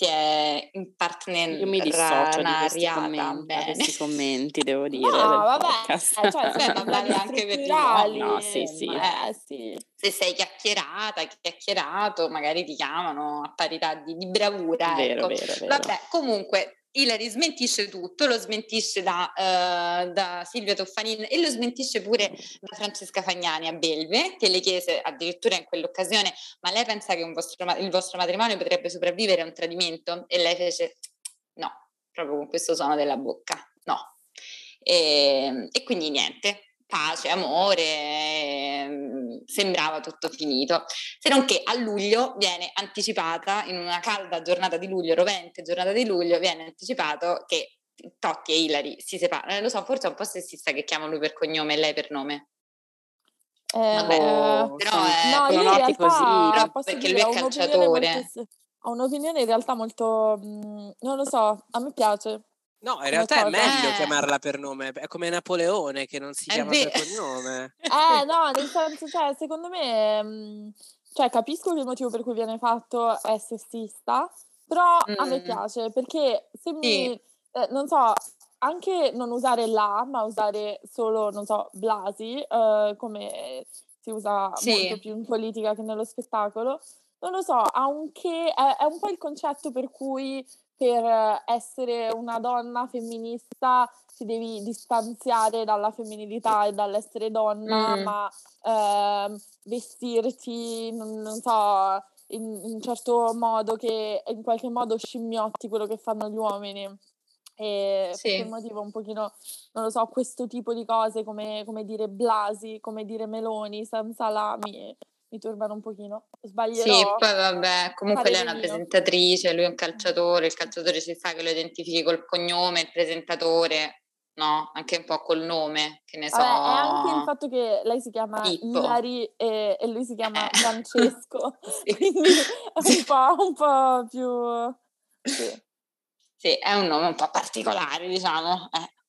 si è in partner Io mi dissocio di questi commenti, questi commenti, devo dire. No, vabbè, eh, cioè, beh, ma anche per no, no, sì, sì. Eh, sì. Se sei chiacchierata, chiacchierato, magari ti chiamano a parità di, di bravura. Vero, ecco. vero, vero. Vabbè, comunque Ilari smentisce tutto, lo smentisce da, uh, da, Silvia Toffanin e lo smentisce pure da Francesca Fagnani a Belve, che le chiese addirittura in quell'occasione, ma lei pensa che vostro, il vostro matrimonio potrebbe sopravvivere a un tradimento? E lei fece no, proprio con questo suono della bocca, no. E, e quindi niente, pace, amore, ehm, sembrava tutto finito. Se non che a luglio viene anticipata, in una calda giornata di luglio, rovente giornata di luglio, viene anticipato che Totti e Hilary si separano. Eh, lo so, forse è un po' sessista che chiamo lui per cognome e lei per nome. Eh, Vabbè, oh, però è no, io in realtà, così, però perché lui è calciatore. Ho un'opinione in realtà molto, mhmm, non lo so, a me piace. No, in realtà è meglio eh. chiamarla per nome, è come Napoleone che non si chiama per cognome. Eh no, nel senso, cioè, secondo me, mhmm, cioè, capisco che il motivo per cui viene fatto è sessista, però mm. a me piace perché se mi, sì. eh, non so, anche non usare la, ma usare solo, non so, Blasi, eh, come si usa sì. molto più in politica che nello spettacolo, non lo so, ha un che, è, è un po' il concetto per cui per essere una donna femminista ti devi distanziare dalla femminilità e dall'essere donna, mm. ma eh, vestirti, non, non so, in, un certo modo che in qualche modo scimmiotti quello che fanno gli uomini. E sì. per quel motivo un pochino, non lo so, questo tipo di cose come, come dire Blasi, come dire Meloni, senza la mi, mi turbano un pochino. Sbaglierò. Sì, poi vabbè, comunque lei è una presentatrice, lui è un calciatore, il calciatore ci sa che lo identifichi col cognome, il presentatore, no? Anche un po' col nome, che ne so. Vabbè, è anche il fatto che lei si chiama Pippo. Ilari e, e, lui si chiama eh. Francesco, sì. quindi è un po', un po più... Sì. sì. è un nome un po' particolare, diciamo. Eh.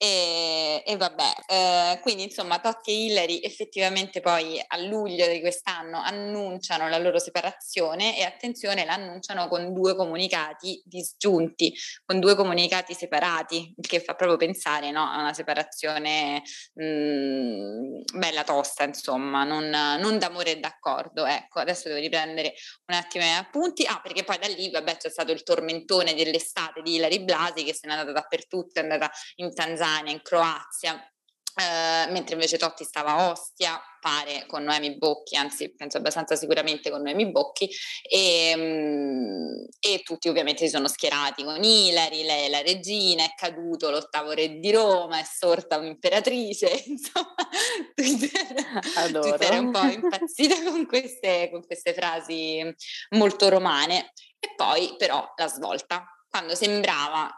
E, e vabbè, eh, quindi insomma Totti e Hillary effettivamente poi a luglio di quest'anno annunciano la loro separazione e attenzione l'annunciano con due comunicati disgiunti, con due comunicati separati, il che fa proprio pensare no, a una separazione mh, mm, bella tosta insomma, non, non d'amore e d'accordo. Ecco, adesso devo riprendere un attimo gli appunti. Ah, perché poi da lì vabbè c'è stato il tormentone dell'estate di Hillary Blasi che se n'è andata dappertutto, è andata in Tanzania Tanzania, in Croazia, Uh, mentre invece Totti stava a Ostia, pare con Noemi Bocchi, anzi penso abbastanza sicuramente con Noemi Bocchi, e, um, e tutti ovviamente si sono schierati con Ilari, lei è la regina, è caduto l'ottavo re di Roma, è sorta un'imperatrice, insomma, Twitter, Twitter è un po' impazzita con queste, con queste frasi molto romane. E poi però la svolta, quando sembrava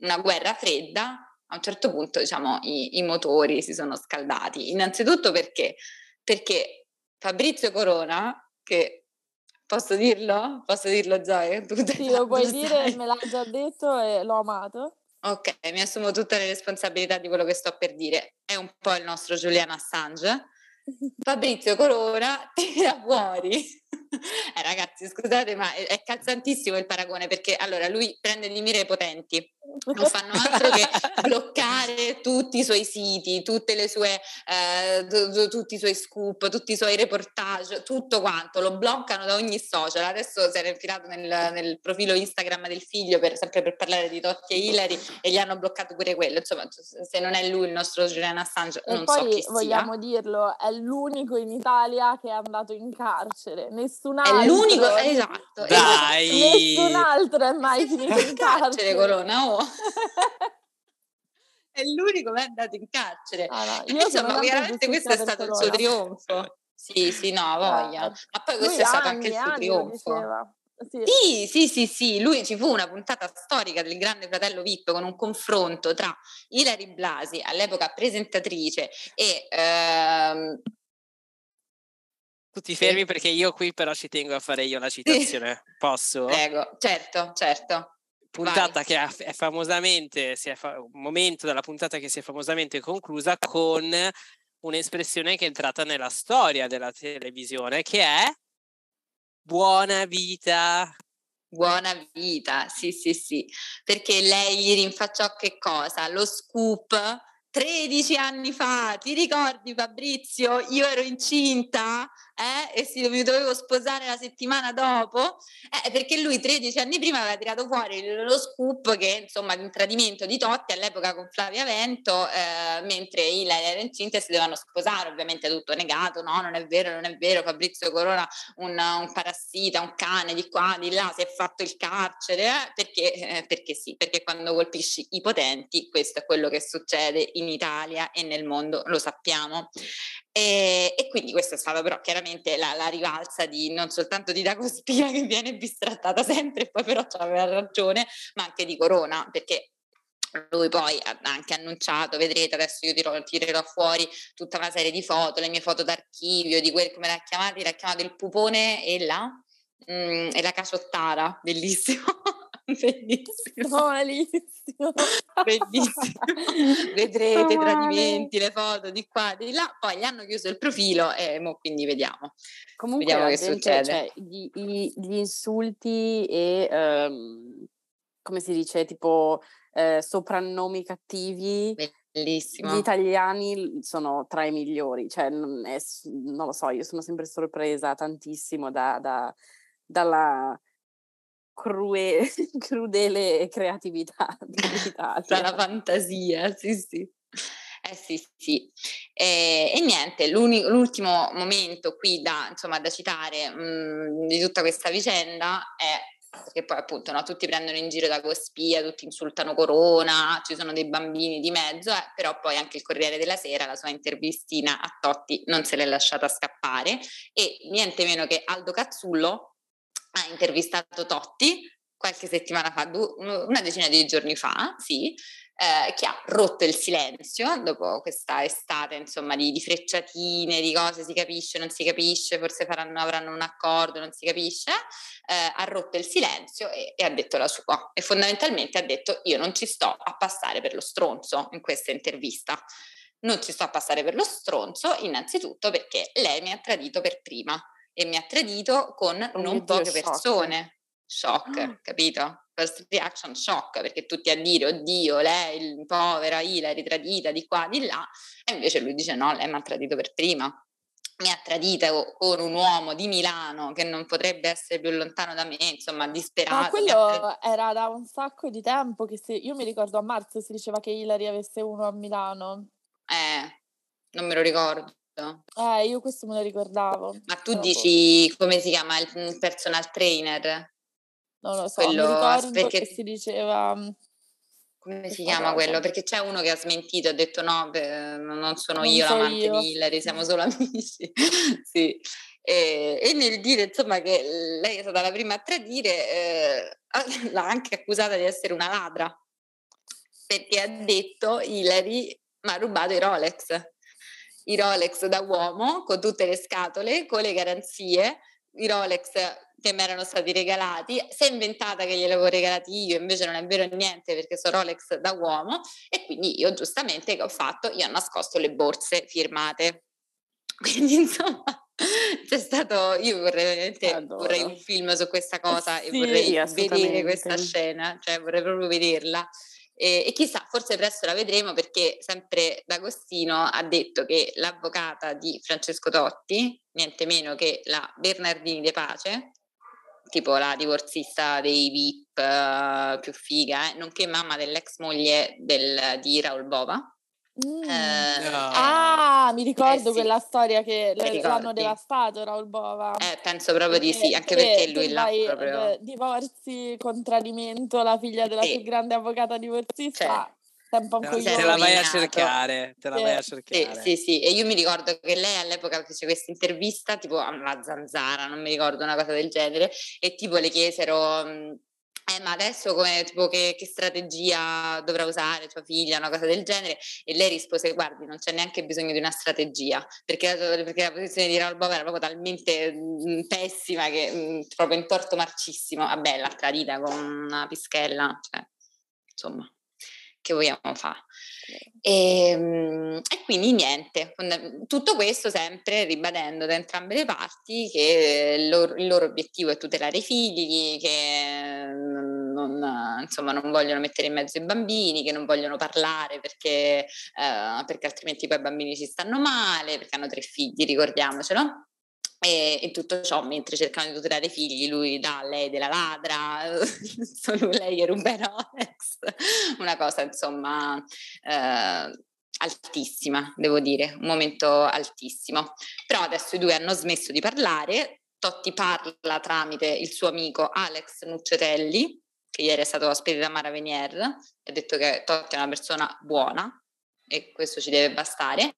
una guerra fredda, a un certo punto diciamo, i, i motori si sono scaldati. Innanzitutto perché? Perché Fabrizio Corona, che posso dirlo? Posso dirlo Zoe? Tu sì, lo puoi dire, me l'hai già detto e l'ho amato. Ok, mi assumo tutte le responsabilità di quello che sto per dire. È un po' il nostro Julian Assange. Fabrizio Corona tira fuori. eh, ragazzi, scusate, ma è calzantissimo il paragone perché allora lui prende di mira i potenti non fanno altro che bloccare tutti i suoi siti, tutte le sue, eh, t- t- tutti i suoi scoop, tutti i suoi reportage, tutto quanto, lo bloccano da ogni social. Adesso si era infilato nel, nel profilo Instagram del figlio per, sempre per parlare di Totti e Hillary e gli hanno bloccato pure quello. Insomma, se non è lui il nostro Julian Assange, e non so chi vogliamo sia. dirlo, è l'unico in Italia che è andato in carcere. Nessun altro. È l'unico, esatto. Dai! Nessun altro è mai finito in carcere. Corona, oh. è l'unico che è andato in carcere. Ah, no, Insomma, chiaramente questo è stato il suo trionfo. Sì, sì, no, voglia. Ah, Ma poi questo è stato anche il suo trionfo. Sì. sì. sì, sì, sì, lui ci fu una puntata storica del Grande Fratello VIP con un confronto tra Ilari Blasi, all'epoca presentatrice, e ehm, tutti fermi perché io qui però ci tengo a fare io la citazione. Posso? Prego, certo, certo puntata Vai. che è famosamente, si è fa- un momento della puntata che si è famosamente conclusa con un'espressione che è entrata nella storia della televisione, che è buona vita. Buona vita, sì, sì, sì, perché lei gli rinfacciò che cosa? Lo scoop 13 anni fa, ti ricordi Fabrizio? Io ero incinta eh? e si, mi dovevo sposare la settimana dopo, eh, perché lui 13 anni prima aveva tirato fuori lo scoop che insomma di un tradimento di Totti all'epoca con Flavia Vento, eh, mentre Ila era incinta e si dovevano sposare, ovviamente tutto negato, no, non è vero, non è vero, Fabrizio Corona un, un parassita, un cane di qua, di là, si è fatto il carcere, eh? perché, eh, perché sì, perché quando colpisci i potenti questo è quello che succede in Italia e nel mondo, lo sappiamo. E, e, quindi questa è stata però chiaramente la, la, rivalsa di non soltanto di Dago Spia che viene bistrattata sempre e poi però aveva ragione, ma anche di Corona, perché lui poi ha anche annunciato, vedrete adesso io tirerò, tirerò fuori tutta una serie di foto, le mie foto d'archivio, di quel come l'ha chiamato, l'ha chiamato il pupone e la mm, e la caciottara, bellissimo. Bellissimo. Malissimo. Bellissimo. Vedrete i tradimenti, le foto di qua, di là. Poi gli hanno chiuso il profilo e mo quindi vediamo. Comunque Vediamo che gente, succede. cioè, gli, gli- insulti e ehm, come si dice, tipo eh, soprannomi cattivi, Bellissimo. gli italiani sono tra i migliori, cioè non, è non lo so, io sono sempre sorpresa tantissimo da- da- dalla crue- crudele creatività. Dalla fantasia, sì, sì. Eh sì, sì. E, e niente, l'ultimo momento qui da, insomma, da citare mh, di tutta questa vicenda è perché poi appunto no, tutti prendono in giro da Cospia, tutti insultano Corona, ci sono dei bambini di mezzo, eh, però poi anche il Corriere della Sera, la sua intervistina a Totti non se l'è lasciata scappare e niente meno che Aldo Cazzullo ha intervistato Totti qualche settimana fa, una decina di giorni fa, sì, eh, che ha rotto il silenzio dopo questa estate, insomma, di, di frecciatine, di cose, si capisce, non si capisce, forse faranno, avranno un accordo, non si capisce, eh, ha rotto il silenzio e, e ha detto la sua. E fondamentalmente ha detto io non ci sto a passare per lo stronzo in questa intervista. Non ci sto a passare per lo stronzo innanzitutto perché lei mi ha tradito per prima e mi ha tradito con Oh non Dio, poche shock. persone. Shock, Ah. capito? First reaction shock, perché tutti a dire, oddio, lei, il- povera Hilary, tradita di qua, di là, e invece lui dice no, lei mi ha tradito per prima. Mi ha tradita co- con un uomo di Milano che non potrebbe essere più lontano da me, insomma, disperato. Ma quello era da un sacco di tempo che se, io mi ricordo a marzo si diceva che Hillary avesse uno a Milano. Eh, non me lo ricordo. Eh, io questo me lo ricordavo. Ma tu Però boh, dici, come si chiama, il mm, personal trainer? non lo so, quello- perché- si diceva mm, Come si chiama cosa. quello? Perché c'è uno che ha smentito, ha detto no, non sono Non io so l'amante io. di Hillary, siamo solo amici. sì. E, e nel dire insomma che lei è stata la prima a tradire, eh, l'ha anche accusata di essere una ladra, perché ha detto Hillary mi ha rubato i Rolex, i Rolex da uomo con tutte le scatole, con le garanzie, i Rolex che mi erano stati regalati, si è inventata che glieli avevo regalati io, invece non è vero niente perché sono Rolex da uomo e quindi io giustamente che ho fatto? Io ho nascosto le borse firmate. Quindi insomma c'è stato, io vorrei veramente vorrei un film su questa cosa e Sì, vorrei sì, vedere questa scena, cioè vorrei proprio vederla. E, e chissà, forse presto la vedremo perché sempre D'Agostino ha detto che l'avvocata di Francesco Totti, niente meno che la Bernardini De Pace, tipo la divorzista dei VIP eh, più figa, eh, nonché mamma dell'ex moglie del- di Raul Bova. Mm. eh, No. Ah, mi ricordo sì. quella storia che l'hanno devastato Raul Bova. eh, penso proprio di sì, anche perché lui là vai, proprio... eh, divorzi con tradimento, la figlia della Sì. più grande avvocata divorzista, sei un po' un Te Sì, la- vai a cercare, te la Sì. vai a Sì, cercare. sì, sì, e io mi ricordo che lei all'epoca fece questa intervista tipo alla zanzara, non mi ricordo una cosa del genere, e tipo le chiesero, mh, eh, ma adesso come, tipo, che, che strategia dovrà usare tua figlia, una cosa del genere, e lei rispose, guardi, non c'è neanche bisogno di una strategia, perché, perché la posizione di Raul Bova era proprio talmente mh, pessima che mh, proprio in torto marcissimo, vabbè, l'altra dita con una pischella, cioè, insomma, che vogliamo fare? E, mm, e quindi niente, tutto questo sempre ribadendo da entrambe le parti che il loro, il loro obiettivo è tutelare i figli, che non, insomma, non vogliono mettere in mezzo i bambini, che non vogliono parlare perché, eh, perché altrimenti poi i bambini ci stanno male, perché hanno tre figli, ricordiamocelo. E, e tutto ciò mentre cercano di tutelare i figli, lui dà a lei della ladra, solo lei ruba i Rolex, una cosa insomma eh, altissima, devo dire, un momento altissimo. Però adesso i due hanno smesso di parlare, Totti parla tramite il suo amico Alex Nuccetelli, che ieri è stato ospite da Mara Venier, ha detto che Totti è una persona buona e questo ci deve bastare.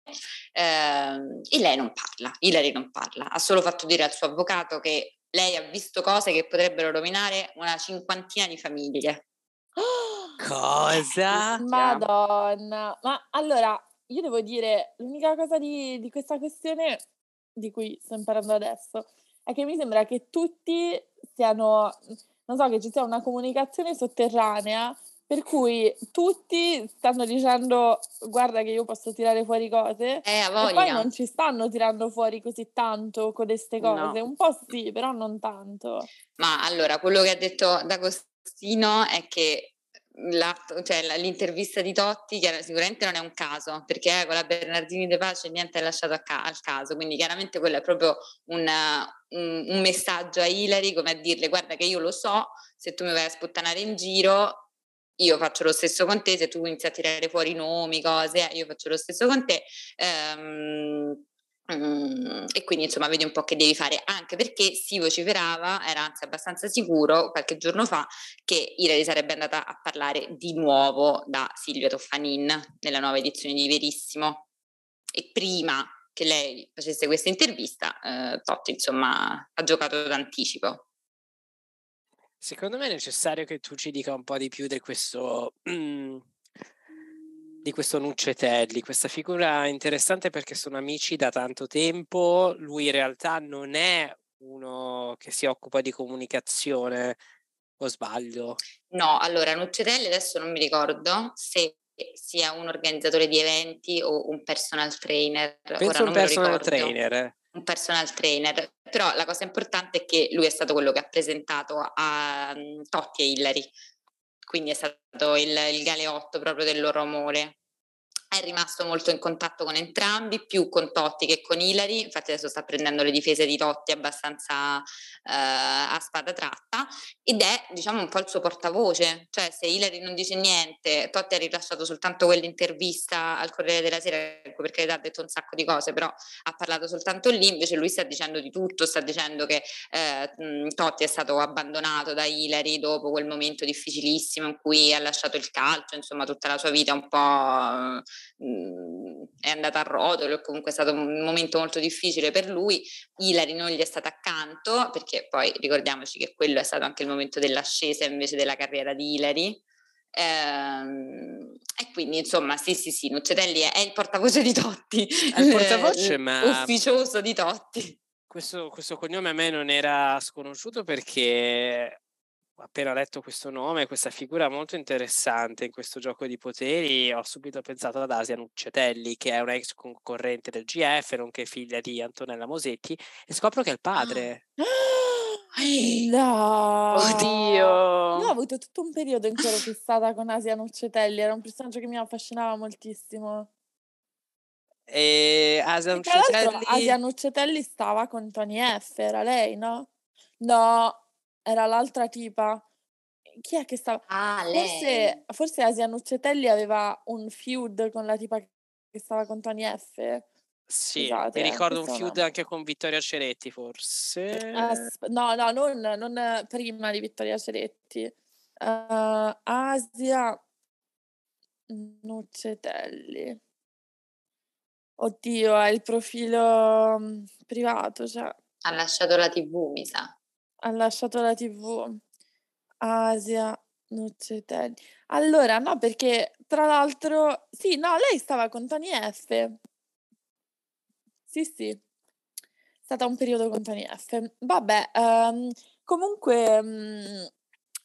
Ehm, e lei non parla, Hilary non parla, ha solo fatto dire al suo avvocato che lei ha visto cose che potrebbero rovinare una cinquantina di famiglie. Cosa? Madonna, ma allora io devo dire, l'unica cosa di, di questa questione di cui sto imparando adesso è che mi sembra che tutti siano, non so, che ci sia una comunicazione sotterranea per cui tutti stanno dicendo guarda che io posso tirare fuori cose eh, e poi non ci stanno tirando fuori così tanto con queste cose, no. un po' sì, però non tanto. Ma allora, quello che ha detto D'Agostino è che la, cioè, l'intervista di Totti sicuramente non è un caso perché con la Bernardini De Pace niente è lasciato ca- al caso quindi chiaramente quello è proprio una, un, un, messaggio a Hilary come a dirle guarda che io lo so se tu mi vai a sputtanare in giro io faccio lo stesso con te se tu inizi a tirare fuori nomi cose eh, io faccio lo stesso con te ehm, Mm, e quindi insomma vedi un po' che devi fare, anche perché si vociferava, era anzi abbastanza sicuro qualche giorno fa, che Ilari sarebbe andata a parlare di nuovo da Silvia Toffanin nella nuova edizione di Verissimo. E prima che lei facesse questa intervista, eh, Totti insomma ha giocato d'anticipo. Secondo me è necessario che tu ci dica un po' di più di questo... Mm di questo Nuccetelli, questa figura interessante perché sono amici da tanto tempo, lui in realtà non è uno che si occupa di comunicazione, o sbaglio? No, allora Nuccetelli adesso non mi ricordo se sia un organizzatore di eventi o un personal trainer. Penso un personal trainer. Un personal trainer, però la cosa importante è che lui è stato quello che ha presentato a um, Totti e Hillary, quindi è stato il, il galeotto proprio del loro amore è rimasto molto in contatto con entrambi, più con Totti che con Ilari, infatti adesso sta prendendo le difese di Totti abbastanza eh, a spada tratta ed è diciamo un po' il suo portavoce, cioè se Ilari non dice niente, Totti ha rilasciato soltanto quell'intervista al Corriere della Sera, ecco perché ha detto un sacco di cose, però ha parlato soltanto lì, invece lui sta dicendo di tutto, sta dicendo che eh, Totti è stato abbandonato da Ilari dopo quel momento difficilissimo in cui ha lasciato il calcio, insomma tutta la sua vita un po' è andata a rotolo e comunque è stato un momento molto difficile per lui. Ilari non gli è stata accanto perché poi ricordiamoci che quello è stato anche il momento dell'ascesa invece della carriera di Ilari. Ehm, e quindi insomma sì sì sì Nuccetelli è, è il portavoce di Totti è il portavoce ma ufficioso di Totti questo, questo cognome a me non era sconosciuto perché appena letto questo nome, questa figura molto interessante in questo gioco di poteri, ho subito pensato ad Asia Nuccetelli, che è una ex concorrente del GF, nonché figlia di Antonella Mosetti, e scopro che è il padre. No! Oddio! Io ho avuto tutto un periodo in cui ero fissata con Asia Nuccetelli, era un personaggio che mi affascinava moltissimo. E Asia Nuccetelli... Asia Nuccetelli stava con Tony F, era lei, no? No, era l'altra tipa. Chi è che stava? Ah, forse, lei. forse Asia Nuccetelli aveva un feud con la tipa che stava con Tony F. Sì, Scusate, mi eh, ricordo un feud no. anche con Vittoria Ceretti, forse. Asp- no, no, non, non, prima di Vittoria Ceretti. Uh, Asia Nuccetelli. Oddio, ha il profilo mm, privato, cioè. Ha lasciato la TV, mi sa ha lasciato la TV. Asia Nuccetelli. Allora, no, perché tra l'altro, sì, no, lei stava con Tony F. Sì, sì, è stata un periodo con Tony F. Vabbè, um, comunque,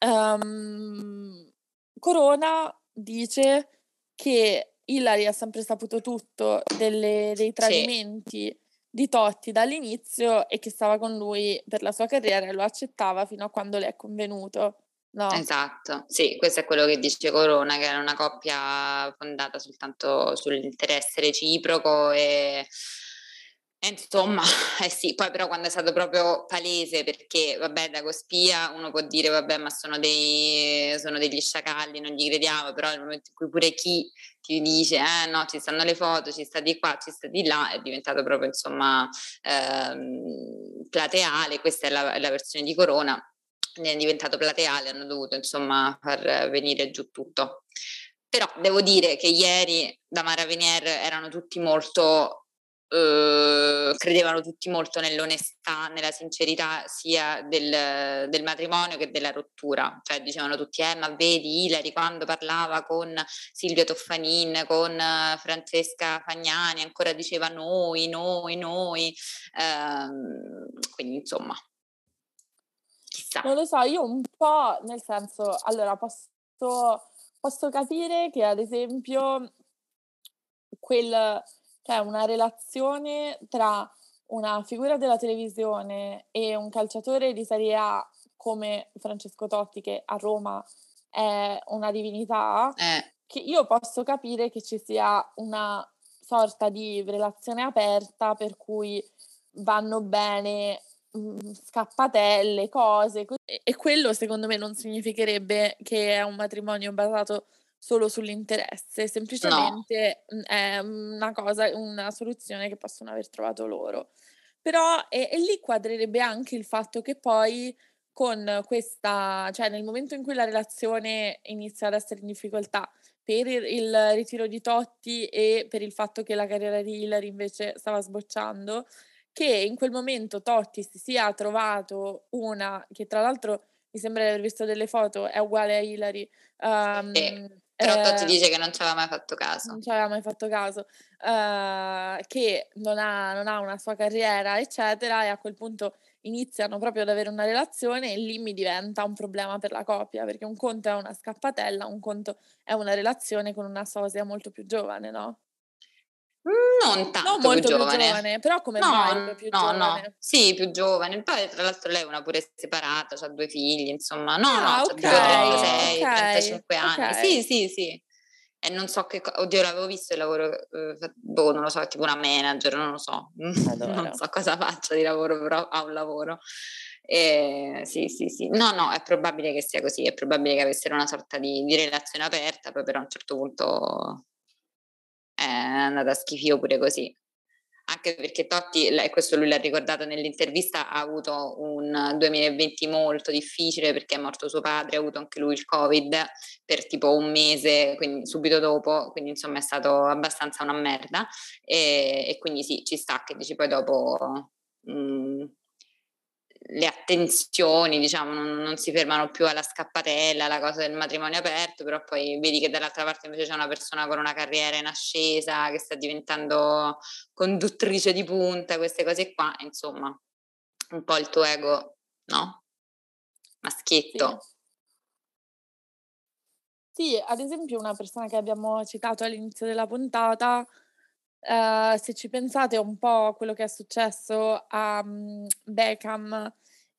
um, Corona dice che Hillary ha sempre saputo tutto delle, dei tradimenti. Sì di Totti dall'inizio e che stava con lui per la sua carriera e lo accettava fino a quando le è convenuto. No. Esatto, sì, questo è quello che dice Corona, che era una coppia fondata soltanto sull'interesse reciproco e insomma, eh sì, poi però quando è stato proprio palese, perché vabbè, da Cospia uno può dire vabbè, ma sono, dei, sono degli sciacalli, non gli crediamo, però nel momento in cui pure chi ti dice eh no, ci stanno le foto, ci sta di qua, ci sta di là, è diventato proprio insomma ehm, plateale, questa è la, la versione di Corona, è diventato plateale, hanno dovuto insomma far venire giù tutto. Però devo dire che ieri da Mara Venier erano tutti molto Uhm, credevano tutti molto nell'onestà, nella sincerità sia del, del, matrimonio che della rottura, cioè dicevano tutti, eh ma vedi Ilari quando parlava con Silvia Toffanin, con Francesca Fagnani, ancora diceva noi, noi, noi, ehm, quindi insomma chissà. Non lo so, io un po', nel senso, allora posso, posso capire che ad esempio quel, cioè una relazione tra una figura della televisione e un calciatore di Serie A come Francesco Totti, che a Roma è una divinità, Eh, che io posso capire che ci sia una sorta di relazione aperta per cui vanno bene mh, scappatelle, cose, co- e quello secondo me non significherebbe che è un matrimonio basato solo sull'interesse, semplicemente mh, è una cosa, una soluzione che possono aver trovato loro. Però e, e lì quadrerebbe anche il fatto che poi con questa, cioè nel momento in cui la relazione inizia ad essere in difficoltà per il, il ritiro di Totti e per il fatto che la carriera di Hillary invece stava sbocciando, che in quel momento Totti si sia trovato una, che tra l'altro mi sembra di aver visto delle foto, è uguale a Hillary. Um, però eh, dice che non ci aveva mai fatto caso. non ci aveva mai fatto caso, eh, che non ha, non ha una sua carriera, eccetera, e a quel punto iniziano proprio ad avere una relazione e lì mi diventa un problema per la coppia, perché un conto è una scappatella, un conto è una relazione con una sosia molto più giovane, no? Non tanto Non molto più più giovane. giovane, però come No, mai più no, no, giovane? sì, più giovane. Poi tra l'altro lei è una pure separata, ha due figli, insomma. No, Ah, no, ok, ha 36, ok, 35 anni. ok. Sì, sì, sì. E non so che cosa, oddio, l'avevo visto il lavoro, eh, boh, non lo so, tipo una manager, non lo so. Adoro. Non so cosa faccia di lavoro, però ha un lavoro. E, sì, sì, sì. No, no, è probabile che sia così, è probabile che avessero una sorta di, di relazione aperta, poi però a un certo punto è andata a schifio pure così. Anche perché Totti, e questo lui l'ha ricordato nell'intervista, ha avuto un 2020 molto difficile perché è morto suo padre, ha avuto anche lui il Covid per tipo un mese, quindi subito dopo, quindi insomma è stato abbastanza una merda e, e quindi sì, ci sta che dici poi dopo mh, le attenzioni, diciamo, non, non si fermano più alla scappatella, alla cosa del matrimonio aperto, però poi vedi che dall'altra parte invece c'è una persona con una carriera in ascesa che sta diventando conduttrice di punta, queste cose qua, insomma, un po' il tuo ego, no? Maschietto. Sì, ad esempio una persona che abbiamo citato all'inizio della puntata, eh, se ci pensate un po' a quello che è successo a mm, Beckham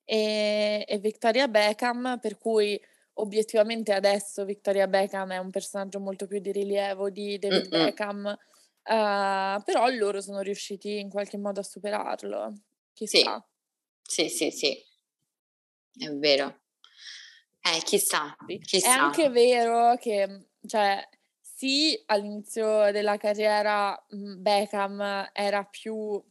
e, e Victoria Beckham, per cui obiettivamente adesso Victoria Beckham è un personaggio molto più di rilievo di David Mm-mm. Beckham, eh, però loro sono riusciti in qualche modo a superarlo. Chissà. Sì, sì, sì, è vero. Eh, chissà, È chissà. anche vero che, cioè, sì, all'inizio della carriera mh, Beckham era più,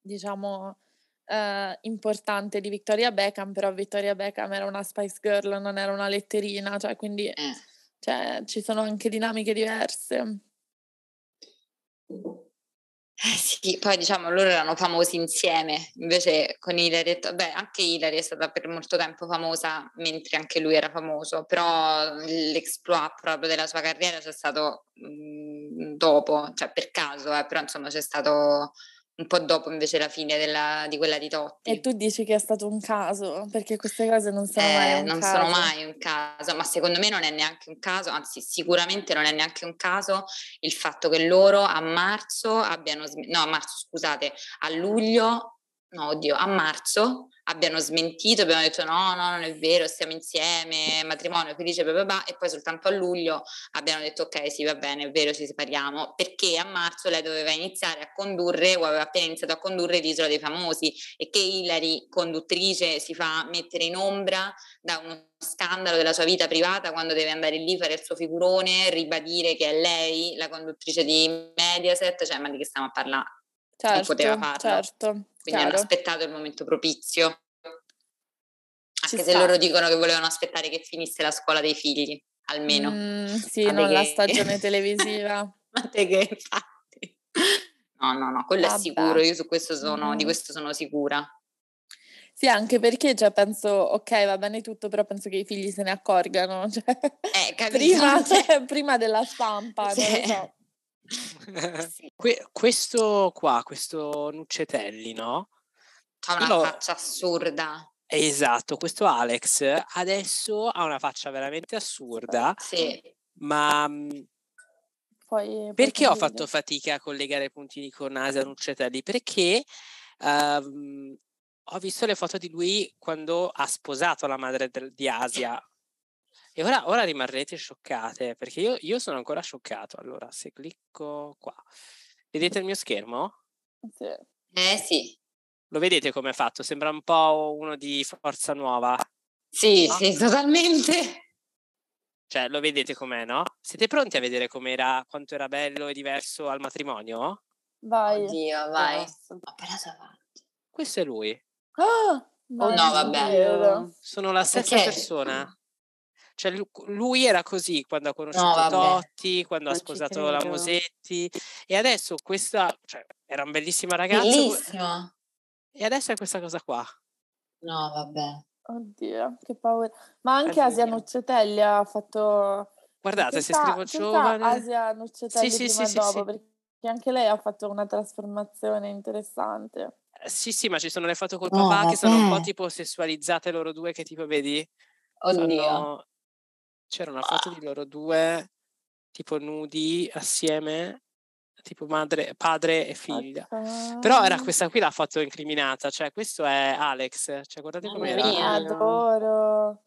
diciamo, eh, importante di Victoria Beckham, però Victoria Beckham era una Spice Girl, non era una letterina, cioè, quindi Eh. cioè, ci sono anche dinamiche diverse. Eh sì, poi diciamo loro erano famosi insieme, invece con Hilary, beh anche Hilary è stata per molto tempo famosa mentre anche lui era famoso, però l'exploit proprio della sua carriera c'è stato mm, dopo, cioè per caso, eh, però insomma c'è stato un po' dopo invece la fine della- di quella di Totti. E tu dici che è stato un caso, perché queste cose non sono mai Eh, un non caso. sono mai un caso, ma secondo me non è neanche un caso, anzi sicuramente non è neanche un caso il fatto che loro a marzo abbiano, no a marzo scusate, a luglio, no oddio, a marzo abbiano smentito, abbiamo detto no, no, non è vero, stiamo insieme, matrimonio felice, bla bla bla, e poi soltanto a luglio abbiamo detto ok sì va bene, è vero, ci separiamo, perché a marzo lei doveva iniziare a condurre o aveva appena iniziato a condurre l'Isola dei Famosi e che Hillary, conduttrice, si fa mettere in ombra da uno scandalo della sua vita privata quando deve andare lì, fare il suo figurone, ribadire che è lei la conduttrice di Mediaset, cioè ma di che stiamo a parlare? Certo, poteva farlo. certo, Quindi hanno chiaro. aspettato il momento propizio. Ci Anche se sta. loro dicono che volevano aspettare che finisse la scuola dei figli, almeno. Mm, sì, Ma non la che- stagione televisiva. Ma te che infatti. No, no, no, quello è Vabbè. sicuro, io su questo sono, di Mm. questo sono sicura. Sì, anche perché cioè, penso, ok, va bene tutto, però penso che i figli se ne accorgano. Cioè, Eh, prima, Cioè- prima della stampa, non lo Sì. so. Sì. Que- questo qua, questo Nuccetelli, no? Ha una Io- faccia assurda. Esatto, questo Alex adesso ha una faccia veramente assurda, Sì. ma Poi, poi perché ho fatto fatica a collegare i puntini con Asia Nuccetelli? Perché ehm, ho visto le foto di lui quando ha sposato la madre del- di Asia. E ora, ora rimarrete scioccate, perché io, io sono ancora scioccato. Allora, se clicco qua, vedete il mio schermo? Sì. Eh sì. Lo vedete come è fatto? Sembra un po' uno di Forza Nuova. Sì, No? sì, totalmente. Cioè, lo vedete com'è, no? Siete pronti a vedere com'era, quanto era bello e diverso al matrimonio? Vai. Oddio, vai. Ho appena salvato. Questo è lui. Ah, no, non vabbè. Sono la stessa Perché? persona. Cioè, lu- lui era così quando ha conosciuto vabbè. Totti, quando ha Non ci sposato la. Mosetti. E adesso questa, cioè, era una bellissima ragazza. Bellissimo. E adesso è questa cosa qua. No, vabbè. Oddio, che paura. Ma anche Asia. Nuccetelli ha fatto... Guardate, se scrivo giovane. Asia Nuccetelli Sì, sì, prima sì, sì, dopo, sì. perché anche lei ha fatto una trasformazione interessante. Eh, Sì, sì, ma ci sono le foto col No, papà che sono un po' vabbè. tipo sessualizzate loro due, che tipo, vedi? Oddio. Fanno- C'era una foto di loro due, tipo nudi assieme, tipo madre, padre e figlia. Però era Ah, questa qui la foto incriminata, cioè questo è Alex, cioè guardate Mamma com'era. mia. Adoro.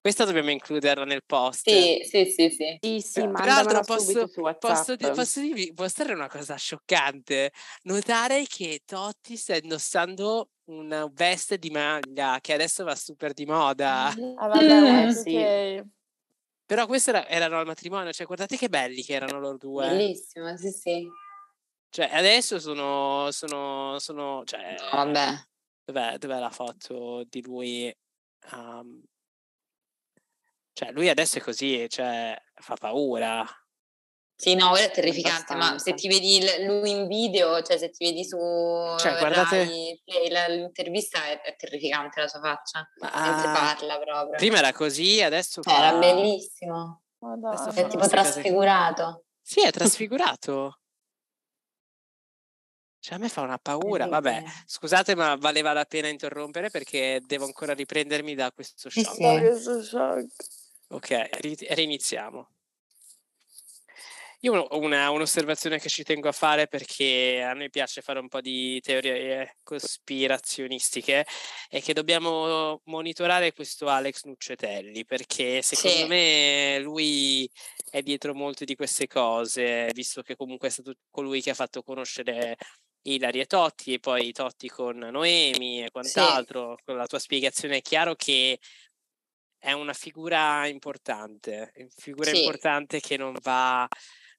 Questa dobbiamo includerla nel post. Sì, sì, sì, sì. Sì, sì, Peraltro mandamela posso-. Posso, di- posso dirvi, mostrare una cosa scioccante? Notare che Totti sta indossando una veste di maglia che adesso va super di moda. Ah, vabbè, Mm, sì. ok. Però questi era- erano al matrimonio, cioè guardate che belli che erano loro due. Bellissimo, sì, sì. Cioè adesso sono, sono, sono, cioè, No, vabbè. dov'è, dov'è la foto di lui? Ehm, cioè lui adesso è così, cioè fa paura. Sì, no, quello è terrificante, ma se ti vedi lui in video, cioè se ti vedi su Cioè, guardate- Rai l'intervista è, è terrificante la sua faccia, mentre Ah, parla proprio. prima era così, adesso Cioè, era fa- bellissimo, Madonna. fa è tipo queste cose- trasfigurato. Sì, è trasfigurato. Cioè, a me fa una paura. Vabbè, scusate, ma valeva la pena interrompere perché devo ancora riprendermi da questo Sì, shock. sì. Questo shock. Ok, ri- reiniziamo. Io ho una, un'osservazione che ci tengo a fare perché a noi piace fare un po' di teorie cospirazionistiche e che dobbiamo monitorare questo Alex Nuccetelli perché secondo Sì. me lui è dietro molte di queste cose, visto che comunque è stato colui che ha fatto conoscere Ilari e Totti e poi Totti con Noemi e quant'altro. Con la tua spiegazione è chiaro che è una figura importante, figura Sì. importante che non va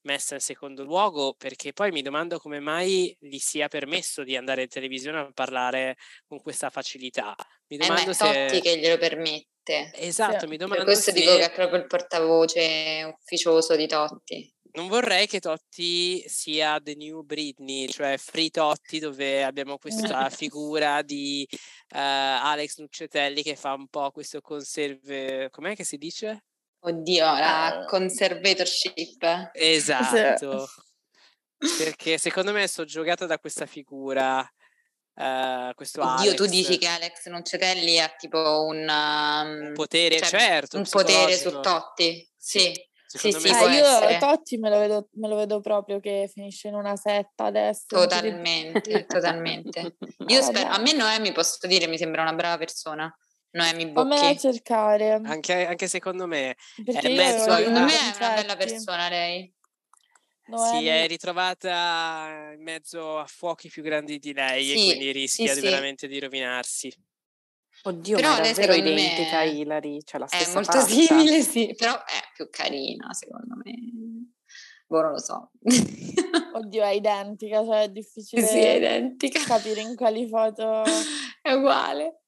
messa in secondo luogo perché poi mi domando come mai gli sia permesso di andare in televisione a parlare con questa facilità. Mi Eh, ma domando è se Totti che glielo permette. Esatto, Sì. mi Per domando questo se dico che è proprio il portavoce ufficioso di Totti. non vorrei che Totti sia The New Britney, cioè Free Totti, dove abbiamo questa figura di eh, Alex Nuccetelli che fa un po' questo conserve. Com'è che si dice? Oddio, la Eh. conservatorship. Esatto. Perché secondo me è soggiogato da questa figura. eh, questo Oddio, tu Alex, dici che Alex Noccetelli ha tipo un, um, un potere, cioè, certo, un potere su. Totti. Sì, sì, sì, Eh, io essere. Totti me lo, vedo, me lo vedo proprio che finisce in una setta adesso. totalmente, totalmente. Io Ah, spero, a me Noemi posso dire, mi sembra una brava persona. Noemi a Bocchi. cercare. anche, anche secondo me Perché è io mezzo al- Secondo me è una bella persona lei. si Noemi- è ritrovata in mezzo a fuochi più grandi di lei e Sì, quindi rischia sì, di sì. veramente di rovinarsi. Oddio, Però ma è davvero identica a Hilary, c'è la È stessa molto faccia. simile, sì, però è più carina, secondo me. Boh, non lo so. Oddio, è identica, cioè è difficile sì, è identica. capire in quali foto... È uguale.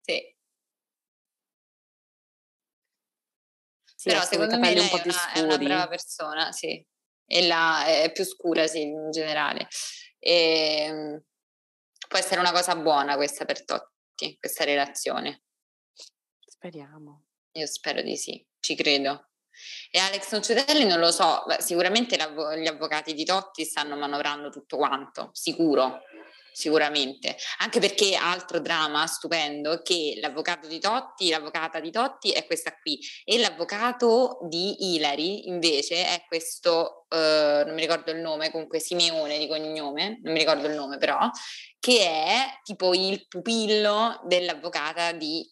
Sì. Sì, Però secondo me lei un una, è una brava persona, sì. E la, è più scura, sì, in generale. E, può essere una cosa buona questa per Totti, questa relazione. Speriamo. Io spero di sì, ci credo. E Alex Noccetelli non lo so, sicuramente gli avvocati di Totti stanno manovrando tutto quanto, sicuro. Sicuramente. Anche perché altro dramma stupendo che l'avvocato di Totti, l'avvocata di Totti è questa qui e l'avvocato di Ilari invece è questo, eh, non mi ricordo il nome, comunque Simeone di cognome, non mi ricordo il nome però, che è tipo il pupillo dell'avvocata di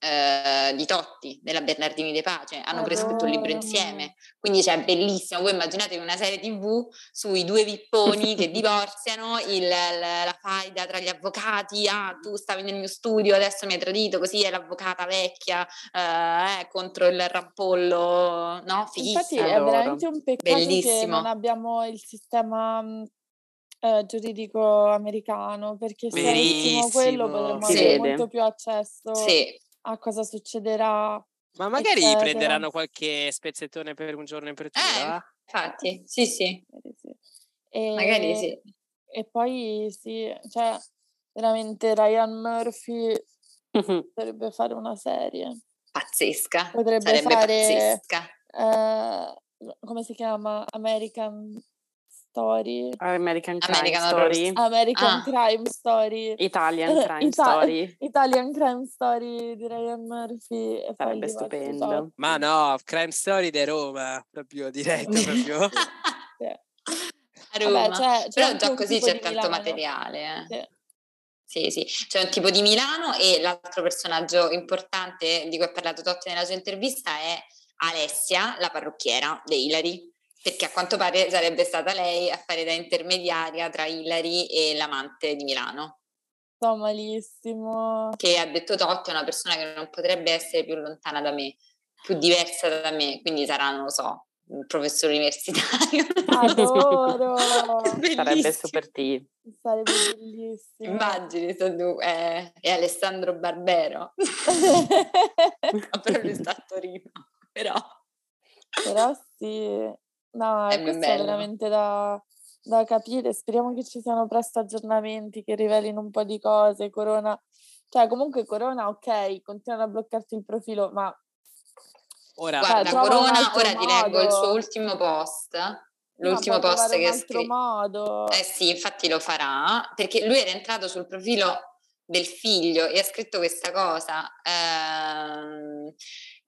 eh, di Totti, della Bernardini De Pace, hanno prescritto un libro insieme, quindi cioè bellissimo, voi immaginatevi una serie tv sui due vipponi che divorziano, il, la, la faida tra gli avvocati, ah tu stavi nel mio studio, adesso mi hai tradito, così è l'avvocata vecchia eh, contro il rampollo, no? Fighissimo. Infatti è veramente un peccato Bellissimo. che non abbiamo il sistema eh, giuridico americano perché se avessimo quello potremmo avere molto più accesso sì a cosa succederà. Ma magari eccetera. prenderanno qualche spezzettone per un giorno in pretura. Eh, infatti, sì, sì. E, magari sì. E poi sì, cioè veramente Ryan Murphy potrebbe fare una serie. Pazzesca. Potrebbe Sarebbe fare, pazzesca. Eh, come si chiama? American Story. American Crime American Story. American ah. Crime Story. Italian Crime Ita- Story. Italian Crime Story di Ryan Murphy. E Sarebbe stupendo. Ma no, Crime Story di Roma, proprio diretto proprio. A Roma. Vabbè, c'è Però già così c'è tanto Milano. materiale. Eh. Sì. Sì, sì, c'è un tipo di Milano e l'altro personaggio importante di cui ha parlato Totti nella sua intervista è Alessia, la parrucchiera di Ilari perché a quanto pare sarebbe stata lei a fare da intermediaria tra Hillary e l'amante di Milano. Sto malissimo. Che ha detto Totti è una persona che non potrebbe essere più lontana da me, più diversa da me, quindi sarà, non lo so, un professore universitario. Adoro! Sarebbe super T. Sarebbe bellissimo. Immagini, tu, è, è Alessandro Barbero. però lui sta a Torino, però... Però sì, No, è questo è veramente da, da capire. Speriamo che ci siano presto aggiornamenti che rivelino un po' di cose. Corona, cioè comunque Corona, ok, continuano a bloccarti il profilo, ma Ora, cioè, guarda, Corona, ora modo. ti leggo il suo ultimo post. L'ultimo no, post che scritto. Eh sì, infatti lo farà, perché lui era entrato sul profilo del figlio e ha scritto questa cosa. Ehm,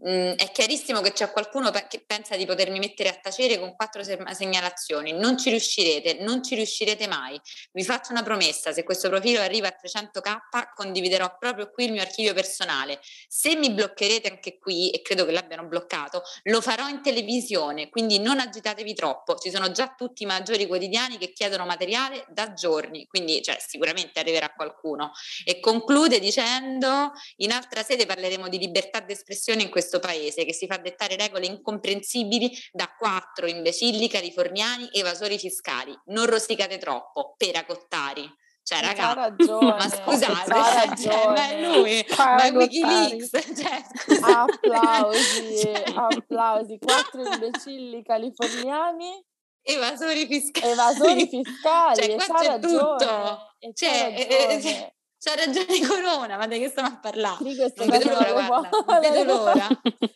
Mm, è chiarissimo che c'è qualcuno pe- che pensa di potermi mettere a tacere con quattro se- segnalazioni. Non ci riuscirete, non ci riuscirete mai. Vi faccio una promessa: se questo profilo arriva a 300k, condividerò proprio qui il mio archivio personale. Se mi bloccherete anche qui, e credo che l'abbiano bloccato, lo farò in televisione. Quindi non agitatevi troppo. Ci sono già tutti i maggiori quotidiani che chiedono materiale da giorni. Quindi, cioè, sicuramente arriverà qualcuno. E conclude dicendo: in altra sede parleremo di libertà d'espressione in questo questo paese che si fa dettare regole incomprensibili da quattro imbecilli californiani evasori fiscali. Non rosicate troppo, peracottari. Cioè, raga, ragione, ma scusate, cioè, ma è lui, ma è Wikileaks. Cioè, applausi, applausi. Quattro imbecilli californiani evasori fiscali. Evasori fiscali. Cioè, qua c'è ragione, tutto. Cioè, eh, cioè, C'ha ragione Corona, ma di che stiamo a parlare? Non vedo l'ora, guarda, non vedo l'ora.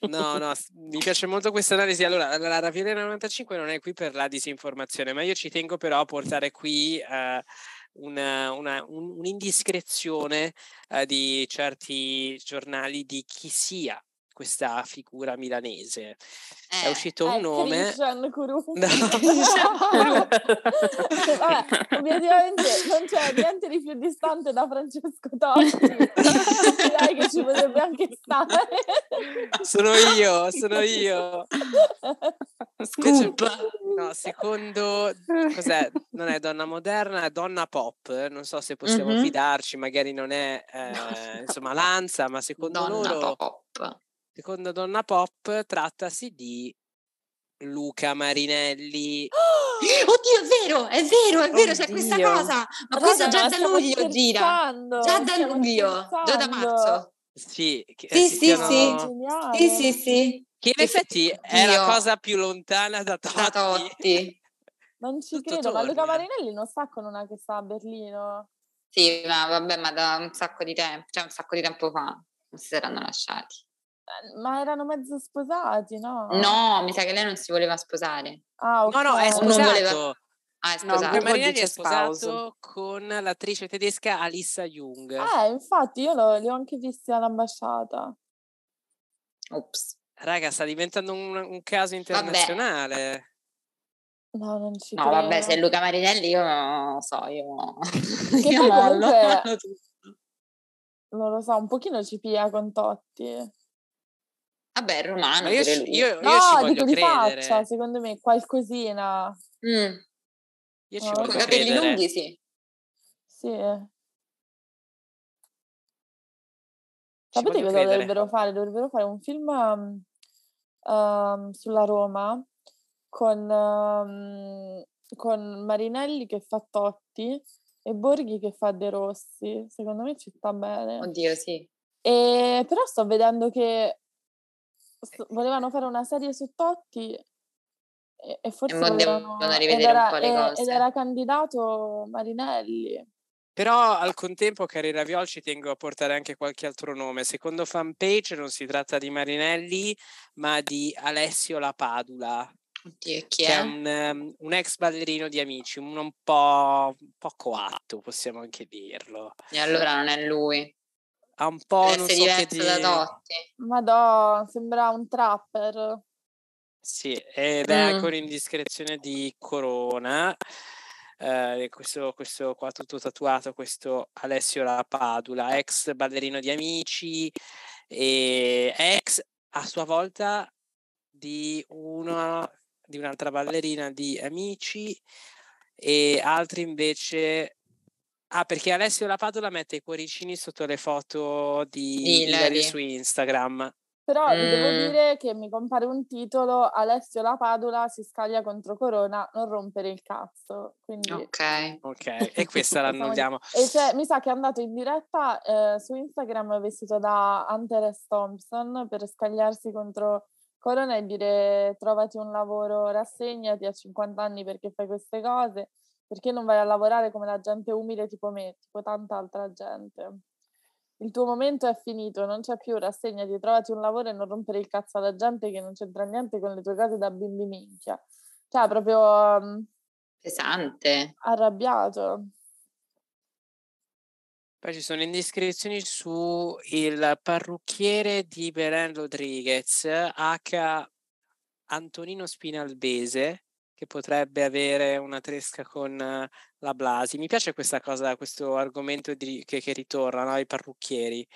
No, no, mi piace molto questa analisi. Allora, la Rapione 95 non è qui per la disinformazione, ma io ci tengo però a portare qui uh, una, una, un, un'indiscrezione uh, di certi giornali di chi sia questa figura milanese. Eh, è uscito un nome. Christian Kuru. No. Vabbè, obiettivamente non c'è niente di più distante da Francesco Totti. Direi che ci potrebbe anche stare. sono io, sono io. Scoop. No, secondo cos'è? Non è donna moderna, è donna pop. Non so se possiamo mm-hmm. fidarci, magari non è eh, insomma Lanza, ma secondo donna loro pop Secondo Donna Pop trattasi di Luca Marinelli. Oh, oddio, è vero, è vero, è vero, c'è questa cosa. Ma questa già da luglio gira. Già da luglio, già da marzo. Sì, sì, sì, siano... sì. sì, sì, sì. Che in effetti è la cosa più lontana da Totti. Da Totti. Non ci Tutto credo, torna. ma Luca Marinelli non sta con una che sta a Berlino. Sì, ma vabbè, ma da un sacco di tempo, cioè un sacco di tempo fa non si saranno lasciati. Eh, ma erano mezzo sposati, no? No, mi sa che lei non si voleva sposare. Ah, okay. No, no, è sposato. Voleva... Ah, è No, sposato. Luca Marinelli è spouse. sposato con l'attrice tedesca Alissa Jung. Eh, infatti io lo- li ho anche visti all'ambasciata. Ops. Raga, sta diventando un, un caso internazionale. No, non ci No, vabbè, se Luca Marinelli io non lo so, io, Che io mollo, comunque- mollo tutto. Non lo so, un pochino ci pia con Totti. Vabbè, è romano Ma io, io- io No, ci voglio dico di credere. faccia, secondo me qualcosina. Mm, Io ci con voglio i capelli credere. lunghi, sì. Sì. Ci Sapete cosa credere. dovrebbero fare? Dovrebbero fare un film um, um, sulla Roma con, um, con Marinelli che fa Totti e Borghi che fa De Rossi. Secondo me ci sta bene. Oddio, sì. E però sto vedendo che volevano fare una serie su Totti e, e forse mo volevano- ed rivedere un era, po' le e- cose. ed era candidato Marinelli. Però al contempo, cari Raviol, ci tengo a portare anche qualche altro nome. Secondo fanpage non si tratta di Marinelli, ma di Alessio Lapadula, Oddio, e chi che è è? un, um, un ex ballerino di amici, un, un po', un po' coatto, possiamo anche dirlo. E allora non è lui. Ha un po', Deve non so che diverso da dire. Totti. Madò, sembra un trapper. Sì, ed è Mm. anche un'indiscrezione di Corona. eh, questo, questo qua tutto tatuato, questo Alessio Lapadula, ex ballerino di amici e ex a sua volta di una di un'altra ballerina di amici e altri invece ah perché Alessio Lapadula mette i cuoricini sotto le foto di Hilary. su Instagram Però vi devo Mm. dire che mi compare un titolo, Alessio Lapadula si scaglia contro Corona, non rompere il cazzo. Quindi... Ok. ok e questa l'annulliamo E cioè, mi sa che è andato in diretta eh, su Instagram vestito da Hunter S. Thompson per scagliarsi contro Corona e dire trovati un lavoro, rassegnati a 50 anni perché fai queste cose, perché non vai a lavorare come la gente umile tipo me, tipo tanta altra gente. Il tuo momento è finito, non c'è più, rassegnati, trovati un lavoro e non rompere il cazzo alla gente che non c'entra niente con le tue cose da bimbi minchia. Cioè, proprio um, Pesante. arrabbiato. Poi ci sono indiscrezioni su il parrucchiere di Belen Rodriguez, H. Antonino Spinalbese, che potrebbe avere una tresca con eh, la Blasi. Mi piace questa cosa, questo argomento di- che, che ritorna, no? I parrucchieri.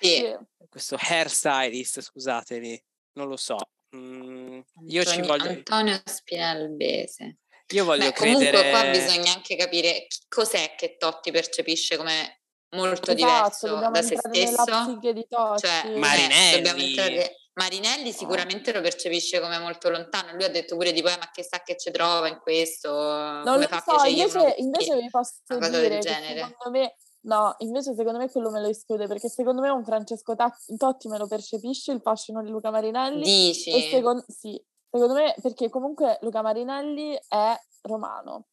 Sì. Questo hairstylist, scusatemi, non lo so. Mm, io ci voglio, Antonio Spinalbese. io voglio Beh, comunque credere. qua bisogna anche capire cos'è che Totti percepisce come molto Esatto, diverso da se stesso. Cioè, eh, Marinelli. dobbiamo entrare- Marinelli sicuramente lo percepisce come molto lontano. Lui ha detto pure di poi, ma che sa che ci trova in questo? Non come lo fa so, invece, invece vi posso una dire secondo me, no, invece secondo me quello me lo esclude, perché secondo me un Francesco Totti me lo percepisce, il fascino di Luca Marinelli, Dici? secondo, sì, secondo me, perché comunque Luca Marinelli è romano.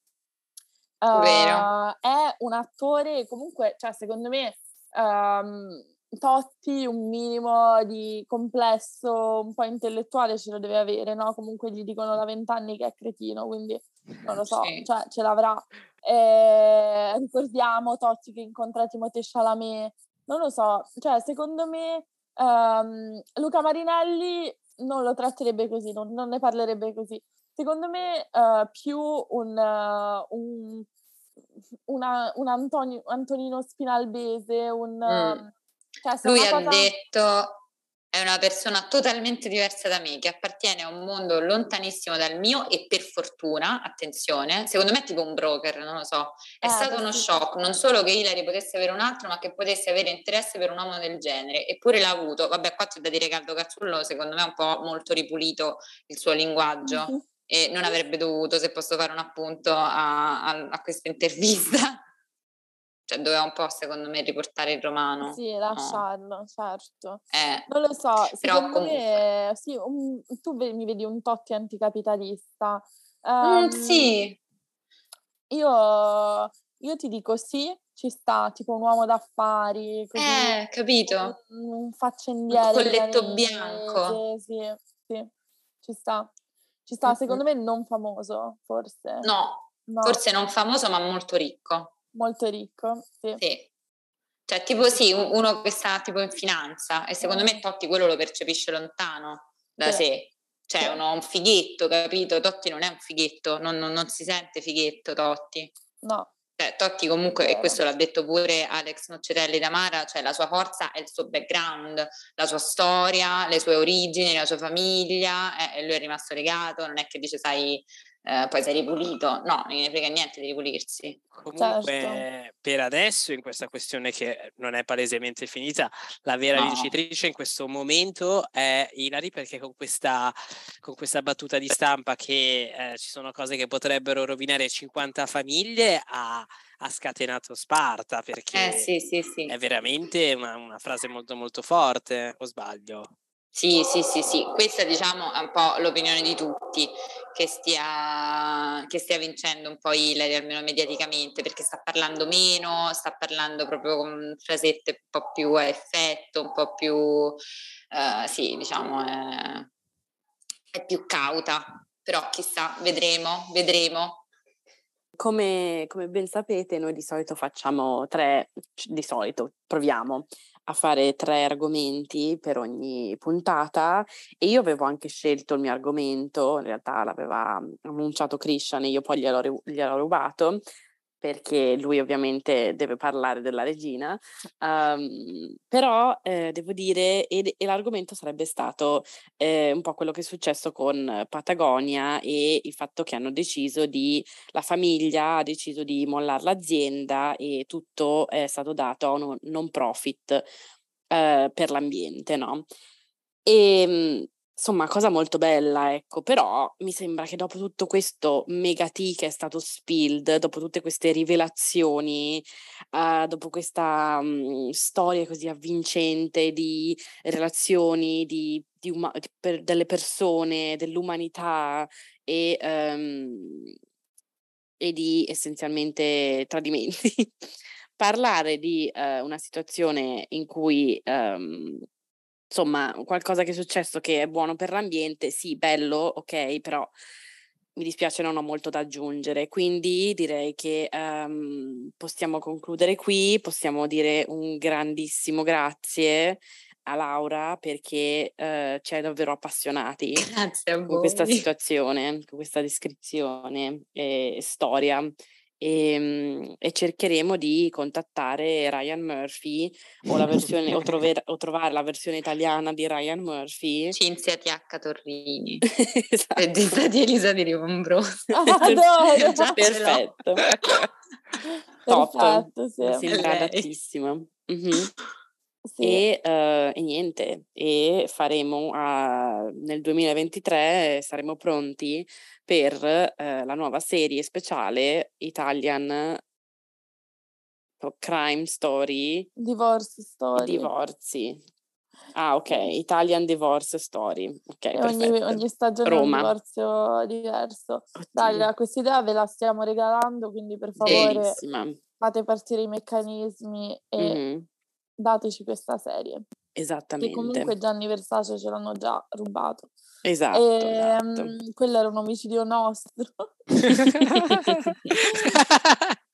Vero. Uh, è un attore, comunque, cioè secondo me ehm, Totti un minimo di complesso un po' intellettuale ce lo deve avere, no? Comunque gli dicono da vent'anni che è cretino, quindi non lo so, Sì. cioè ce l'avrà. Eh, ricordiamo Totti che incontra Timothée Chalamet, non lo so, cioè secondo me ehm, Luca Marinelli non lo tratterebbe così, non, non ne parlerebbe così. Secondo me eh, più un, eh, un, una- un Antoni- Antonino Spinalbese, un... Mm. Cioè, Lui ha cosa- detto è una persona totalmente diversa da me, che appartiene a un mondo lontanissimo dal mio e per fortuna, attenzione, secondo me è tipo un broker, non lo so, è Eh, stato uno sì. shock, non solo che Hilary potesse avere un altro, ma che potesse avere interesse per un uomo del genere, eppure l'ha avuto. Vabbè, qua c'è da dire che Aldo Cazzullo secondo me è un po' molto ripulito il suo linguaggio e non avrebbe dovuto, se posso fare un appunto a, a- a questa intervista. Cioè, doveva un po', secondo me, riportare il romano. Sì, lasciarlo, certo. Eh, Non lo so, Però comunque- me sì, un- tu mi vedi un Totti anticapitalista. mm, Ehm, sì, Io, io ti dico sì, ci sta, tipo un uomo d'affari, così, eh, capito. un, un faccendiere colletto milanese, bianco. Sì, sì, ci sta. Ci sta, Mm-mm. secondo me non famoso, forse. No, No, Forse non famoso, ma molto ricco. Molto ricco, sì. Sì. Cioè, tipo sì, un- uno che sta tipo in finanza e secondo me Totti quello lo percepisce lontano da Sì. sé. Cioè, Sì. uno, un fighetto, capito? Totti non è un fighetto, non, non- non si sente fighetto Totti. No, Cioè, Totti comunque, e questo l'ha detto pure Alex Noccerelli Damara, cioè la sua forza è il suo background, la sua storia, le sue origini, la sua famiglia, eh, lui è rimasto legato, non è che dice, sai, eh, poi sei ripulito, no, non ne frega niente di ripulirsi. Comunque, Certo. per adesso, in questa questione che non è palesemente finita, la vera No. vincitrice in questo momento è Ilari perché con questa, con questa battuta di stampa che eh, ci sono cose che potrebbero rovinare 50 famiglie ha, ha scatenato Sparta perché Eh sì, sì, sì. è veramente una, una frase molto molto forte, o sbaglio? Sì, sì, sì, sì, questa diciamo è un po' l'opinione di tutti che stia, che stia vincendo un po' Hillary, almeno mediaticamente, perché sta parlando meno, sta parlando proprio con frasette un po' più a effetto, un po' più, eh, sì, diciamo, è, è più cauta, però chissà, vedremo, vedremo. Come, come ben sapete, noi di solito facciamo tre, di solito proviamo a fare tre argomenti per ogni puntata e io avevo anche scelto il mio argomento, in realtà l'aveva annunciato Christian e io poi gliel'ho, gliel'ho rubato perché lui ovviamente deve parlare della regina, Ehm, però eh, devo dire, ed- e l'argomento sarebbe stato eh, un po' quello che è successo con Patagonia e il fatto che hanno deciso di la famiglia ha deciso di mollare l'azienda e tutto è stato dato a un non profit eh, per l'ambiente, no? E mh, insomma, cosa molto bella, ecco, però mi sembra che dopo tutto questo mega tea che è stato spilled, dopo tutte queste rivelazioni, eh, dopo questa mh, storia così avvincente di relazioni, di, di di per- delle persone, dell'umanità e, ehm, e di essenzialmente tradimenti. Parlare di eh, una situazione in cui ehm, insomma qualcosa che è successo che è buono per l'ambiente, sì, bello, ok, però mi dispiace, non ho molto da aggiungere, quindi direi che ehm, possiamo concludere qui, possiamo dire un grandissimo grazie a Laura perché eh, ci hai davvero appassionati Grazie a con questa voi. situazione, con questa descrizione e storia. E, mm, e cercheremo di contattare Ryan Murphy o, la versione, o, trover- o trovare la versione italiana di Ryan Murphy. Cinzia TH Torrini, Esatto. regista di Elisa di! Già ce l'ho. Perfetto. Top. Perfetto, sì. Mi sembra Lei. adattissimo. Mhm. Sì. E, eh, e niente, e faremo ah, nel 2023 saremo pronti per eh, la nuova serie speciale Italian Crime Story Divorce story. Divorzi. Ah, ok, Italian Divorce Story. Ok, E ogni, ogni stagione è un Roma. divorzio diverso. Dai, Oddio, questa idea ve la stiamo regalando, quindi per favore bellissima. fate partire i meccanismi e Mhm, dateci questa serie. Che Esattamente. comunque Gianni Versace ce l'hanno già rubato. Esatto, Ehm, esatto. quello era un omicidio nostro.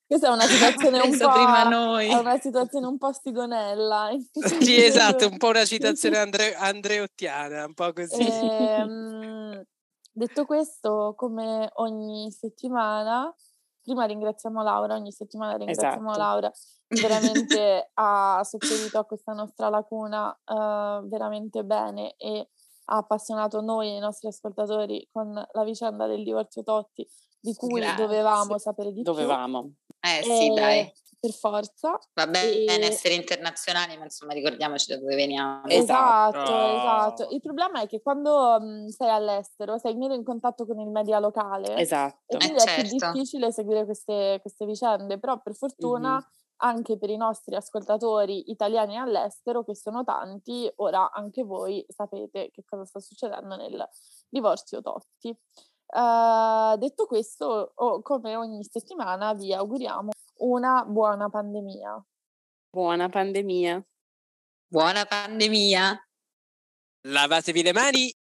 Questa è una situazione un po', prima noi. è una situazione un po' stigonella. sì, esatto, un po' una citazione andre- andreottiana, un po' così. Ehm, detto questo, come ogni settimana, prima ringraziamo Laura, ogni settimana ringraziamo Esatto. Laura, veramente ha sopperito a questa nostra lacuna eh, veramente bene e ha appassionato noi e i nostri ascoltatori con la vicenda del divorzio Totti, di cui Grazie. dovevamo sapere di Dovevamo. Eh più. sì, E dai. Per forza. Va bene E- essere internazionali, ma insomma ricordiamoci da dove veniamo. Esatto. Esatto, esatto. Oh. Il problema è che quando mh, sei all'estero sei meno in contatto con il media locale e Esatto. quindi Eh, è più certo. difficile seguire queste, queste vicende, però per fortuna Mhm. Anche per i nostri ascoltatori italiani all'estero, che sono tanti, ora anche voi sapete che cosa sta succedendo nel divorzio Totti. Eh, detto questo, o- come ogni settimana vi auguriamo una buona pandemia. Buona pandemia. Buona pandemia! Lavatevi le mani